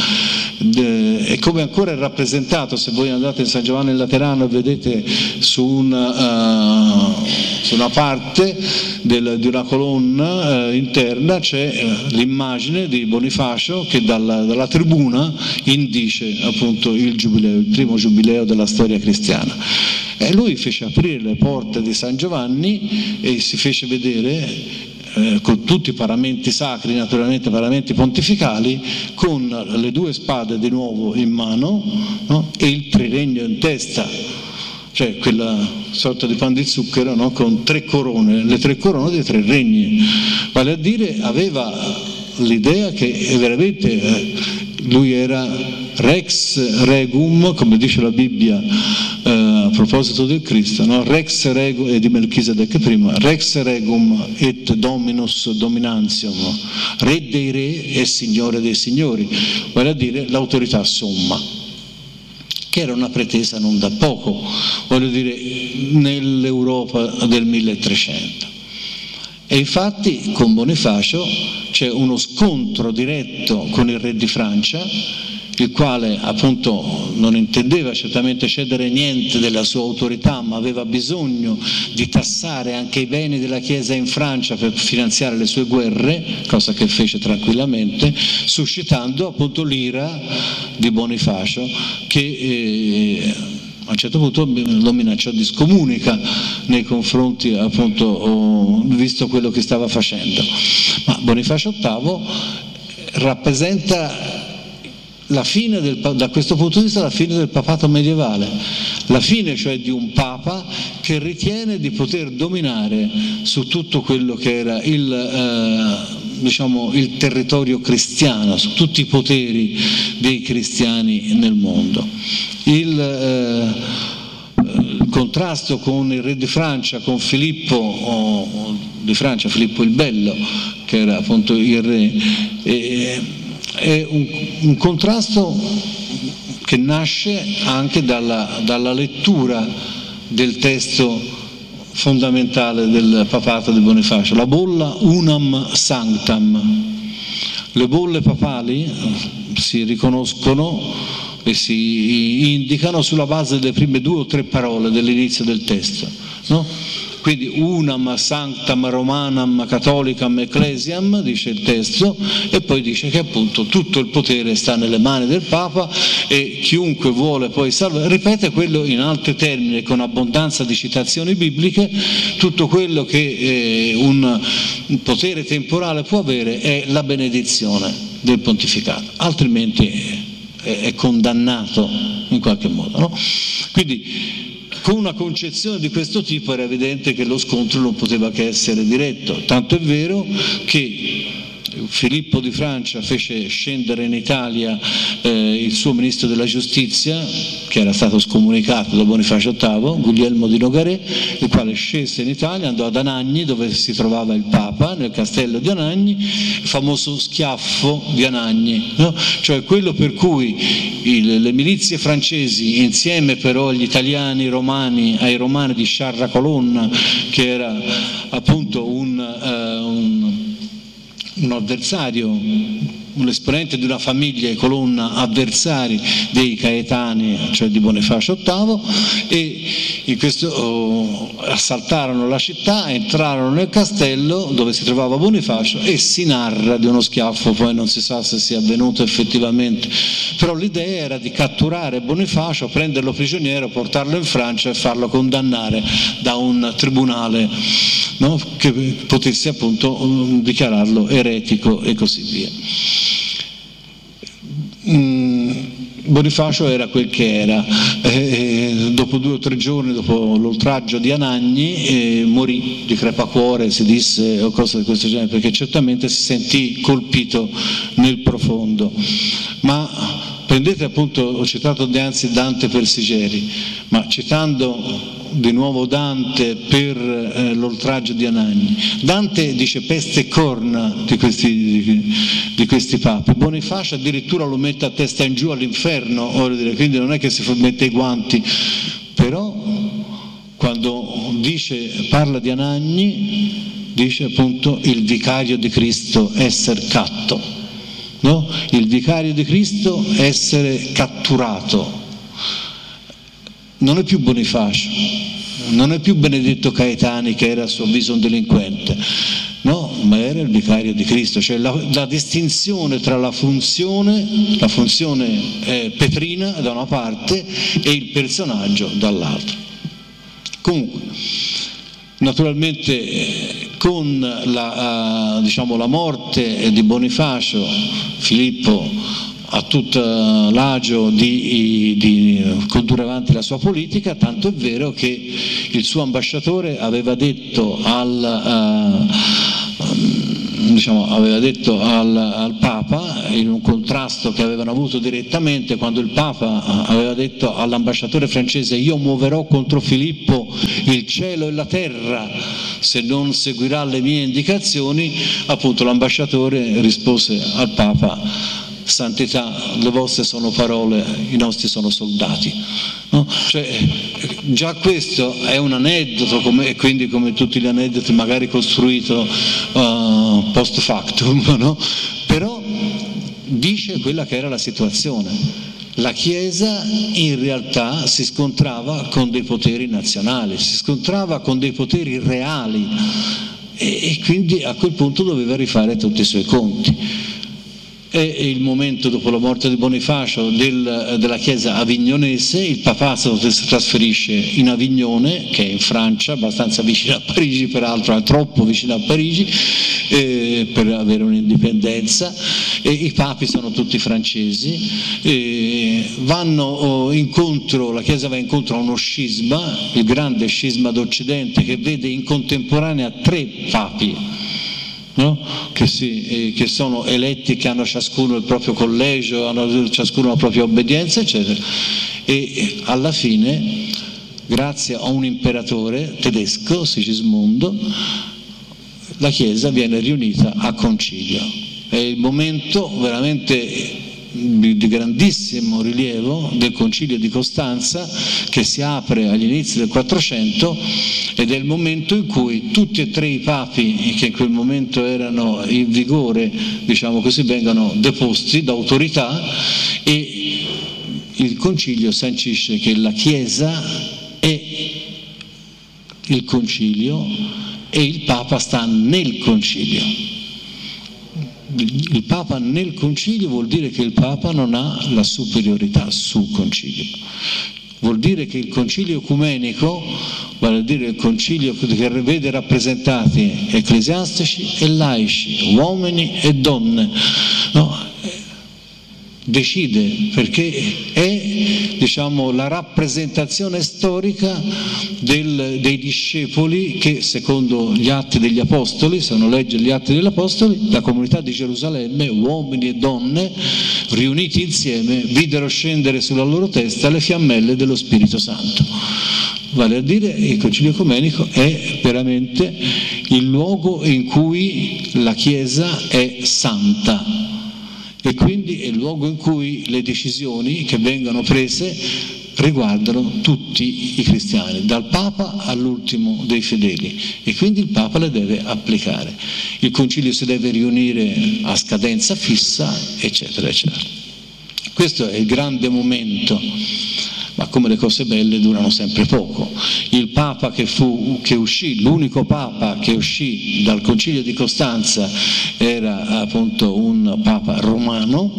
e come ancora è rappresentato, se voi andate in San Giovanni in Laterano e vedete su una, uh, su una parte del, di una colonna uh, interna c'è uh, l'immagine di Bonifacio che dalla, dalla tribuna indice appunto il giubileo, il primo giubileo della storia cristiana. E lui fece aprire le porte di San Giovanni e si fece vedere eh, con tutti i paramenti sacri, naturalmente paramenti pontificali, con le due spade di nuovo in mano no? e il triregno in testa, cioè quella sorta di pan di zucchero no? con tre corone, le tre corone dei tre regni. Vale a dire aveva l'idea che veramente eh, lui era rex regum, come dice la Bibbia eh, a proposito del Cristo, no? rex regum, e di Melchisedec prima, rex regum et dominus dominantium, re dei re e signore dei signori, vale a dire l'autorità somma che era una pretesa non da poco, voglio dire, nell'Europa del 1300. E infatti con Bonifacio c'è uno scontro diretto con il re di Francia, il quale appunto non intendeva certamente cedere niente della sua autorità, ma aveva bisogno di tassare anche i beni della Chiesa in Francia per finanziare le sue guerre, cosa che fece tranquillamente, suscitando appunto l'ira di Bonifacio che eh, a un certo punto lo minacciò di scomunica nei confronti appunto, visto quello che stava facendo. Ma Bonifacio VIII rappresenta del, da questo punto di vista la fine del papato medievale, la fine cioè di un papa che ritiene di poter dominare su tutto quello che era il, eh, diciamo, il territorio cristiano, su tutti i poteri dei cristiani nel mondo. Il, eh, il contrasto con il re di Francia, con Filippo oh, di Francia, Filippo il Bello, che era appunto il re, eh, è un, un contrasto che nasce anche dalla, dalla, lettura del testo fondamentale del papato di Bonifacio, la bolla unam sanctam. Le bolle papali si riconoscono e si indicano sulla base delle prime due o tre parole dell'inizio del testo. No? Quindi unam sanctam romanam catholicam ecclesiam, dice il testo, e poi dice che appunto tutto il potere sta nelle mani del Papa e chiunque vuole poi salvare, ripete quello in altri termini, con abbondanza di citazioni bibliche, tutto quello che eh, un, un potere temporale può avere è la benedizione del pontificato, altrimenti è, è condannato in qualche modo. No? Quindi con una concezione di questo tipo era evidente che lo scontro non poteva che essere diretto, tanto è vero che Filippo di Francia fece scendere in Italia eh, il suo ministro della giustizia, che era stato scomunicato da Bonifacio VIII, Guglielmo di Nogaret, il quale scese in Italia, andò ad Anagni dove si trovava il Papa, nel castello di Anagni, il famoso schiaffo di Anagni, no? cioè quello per cui il, le milizie francesi, insieme però agli italiani romani, ai romani di Sciarra Colonna, che era appunto un, un un avversario, un esponente di una famiglia e colonna avversari dei Caetani, cioè di Bonifacio VIII, e in questo, oh, assaltarono la città, entrarono nel castello dove si trovava Bonifacio e si narra di uno schiaffo, poi non si sa se sia avvenuto effettivamente, però l'idea era di catturare Bonifacio, prenderlo prigioniero, portarlo in Francia e farlo condannare da un tribunale no? che potesse appunto um, dichiararlo eretico e così via. Mm, Bonifacio era quel che era, eh, dopo due o tre giorni dopo l'oltraggio di Anagni eh, morì di crepacuore, si disse o cose di questo genere, perché certamente si sentì colpito nel profondo. Ma prendete appunto, ho citato anzi Dante Persigeri, ma citando di nuovo Dante per eh, l'oltraggio di Anagni. Dante dice peste e corna di questi, di, di questi papi, Bonifacio addirittura lo mette a testa in giù all'inferno, quindi non è che si mette i guanti, però quando dice, parla di Anagni dice appunto il vicario di Cristo esser catto, no? il vicario di Cristo essere catturato non è più Bonifacio, non è più Benedetto Caetani che era a suo avviso un delinquente, no, ma era il vicario di Cristo, cioè la, la distinzione tra la funzione, la funzione eh, petrina da una parte e il personaggio dall'altra. Comunque, naturalmente con la, uh, diciamo, la morte di Bonifacio, Filippo ha tutto l'agio di, di, condurre avanti la sua politica, tanto è vero che il suo ambasciatore aveva detto al, uh, diciamo, aveva detto al, al, Papa, in un contrasto che avevano avuto direttamente, quando il Papa aveva detto all'ambasciatore francese io muoverò contro Filippo il cielo e la terra se non seguirà le mie indicazioni, appunto l'ambasciatore rispose al Papa santità, le vostre sono parole, i nostri sono soldati. No? Cioè, già questo è un aneddoto, come, quindi come tutti gli aneddoti magari costruito uh, post factum, no? però dice quella che era la situazione. La Chiesa in realtà si scontrava con dei poteri nazionali, si scontrava con dei poteri reali e quindi a quel punto doveva rifare tutti i suoi conti è il momento dopo la morte di Bonifacio del, della chiesa avignonese, il papato si trasferisce in Avignone, che è in Francia, abbastanza vicino a Parigi, peraltro è troppo vicino a Parigi eh, per avere un'indipendenza, e i papi sono tutti francesi, eh, vanno oh, incontro, la chiesa va incontro a uno scisma, il grande scisma d'Occidente che vede in contemporanea tre papi no? che, si, eh, che, sono eletti, che hanno ciascuno il proprio collegio, hanno ciascuno la propria obbedienza, eccetera. E alla fine, grazie a un imperatore tedesco, Sigismondo, la Chiesa viene riunita a concilio. È il momento veramente di grandissimo rilievo del concilio di Costanza che si apre agli inizi del 400 ed è il momento in cui tutti e tre i papi che in quel momento erano in vigore, diciamo così, vengono deposti da autorità e il concilio sancisce che la Chiesa è il concilio e il Papa sta nel concilio il Papa nel concilio vuol dire che il Papa non ha la superiorità sul concilio. Vuol dire che il concilio ecumenico, vale a dire il concilio che vede rappresentati ecclesiastici e laici, uomini e donne, no? Decide perché è diciamo, la rappresentazione storica del, dei discepoli che secondo gli atti degli apostoli, se uno legge gli atti degli apostoli, la comunità di Gerusalemme, uomini e donne riuniti insieme, videro scendere sulla loro testa le fiammelle dello Spirito Santo. Vale a dire il Concilio Ecumenico è veramente il luogo in cui la Chiesa è santa, e quindi è il luogo in cui le decisioni che vengono prese riguardano tutti i cristiani, dal Papa all'ultimo dei fedeli e quindi il Papa le deve applicare. Il concilio si deve riunire a scadenza fissa, eccetera, eccetera. Questo è il grande momento ma come le cose belle durano sempre poco. Il Papa che, fu, che uscì, l'unico Papa che uscì dal Concilio di Costanza era appunto un Papa romano,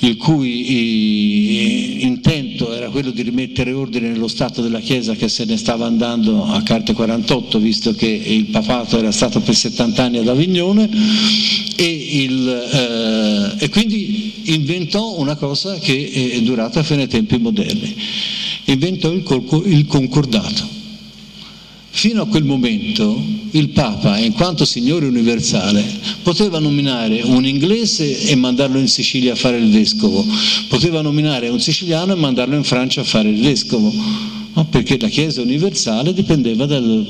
il cui intento era quello di rimettere ordine nello Stato della Chiesa che se ne stava andando a carte 48, visto che il papato era stato per 70 anni ad Avignone, e, il, eh, e quindi inventò una cosa che è durata fino ai tempi moderni inventò il, concordato. Fino a quel momento il Papa, in quanto Signore universale, poteva nominare un inglese e mandarlo in Sicilia a fare il vescovo, poteva nominare un siciliano e mandarlo in Francia a fare il vescovo, no? perché la Chiesa universale dipendeva dal,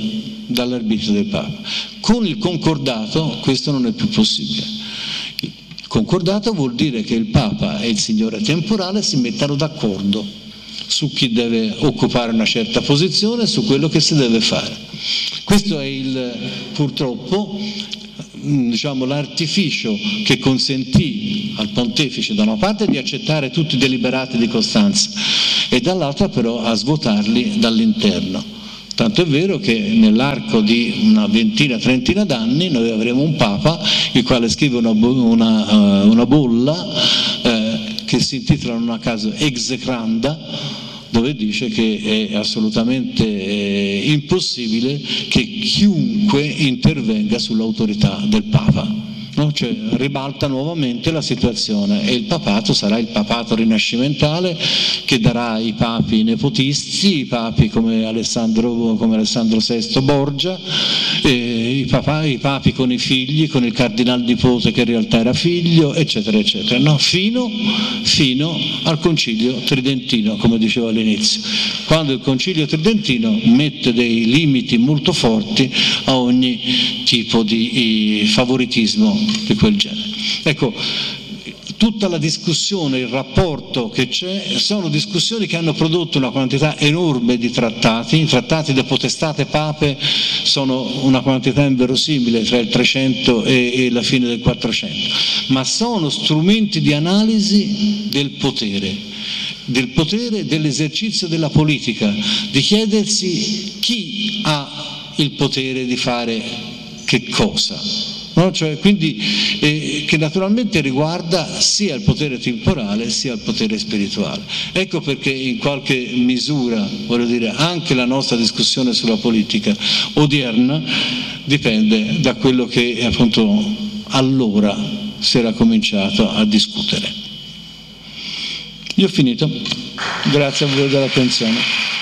dall'arbitrio del Papa. Con il concordato questo non è più possibile. Concordato vuol dire che il Papa e il Signore temporale si mettano d'accordo su chi deve occupare una certa posizione, su quello che si deve fare. Questo è il, purtroppo mm, diciamo, l'artificio che consentì al pontefice da una parte di accettare tutti i deliberati di Costanza e dall'altra però a svuotarli dall'interno. Tanto è vero che nell'arco di una ventina, trentina d'anni noi avremo un Papa il quale scrive una, una, uh, una bolla eh, che si intitola in una caso Execranda dove dice che è assolutamente eh, impossibile che chiunque intervenga sull'autorità del Papa no? cioè, ribalta nuovamente la situazione e il papato sarà il papato rinascimentale che darà i papi nepotisti, i papi come Alessandro, come Alessandro VI Borgia, i, papà, i, papi con i figli, con il cardinal nipote che in realtà era figlio, eccetera, eccetera, no? fino, fino al concilio tridentino, come dicevo all'inizio, quando il concilio tridentino mette dei limiti molto forti a ogni tipo di favoritismo di quel genere. Ecco, tutta la discussione, il rapporto che c'è, sono discussioni che hanno prodotto una quantità enorme di trattati, i trattati da potestate pape sono una quantità inverosimile tra il 300 e, e la fine del 400, ma sono strumenti di analisi del potere, del potere dell'esercizio della politica, di chiedersi chi ha il potere di fare che cosa No? Cioè, quindi, eh, che naturalmente riguarda sia il potere temporale sia il potere spirituale. Ecco perché in qualche misura, voglio dire, anche la nostra discussione sulla politica odierna dipende da quello che appunto allora si era cominciato a discutere. Io ho finito, grazie a voi dell'attenzione.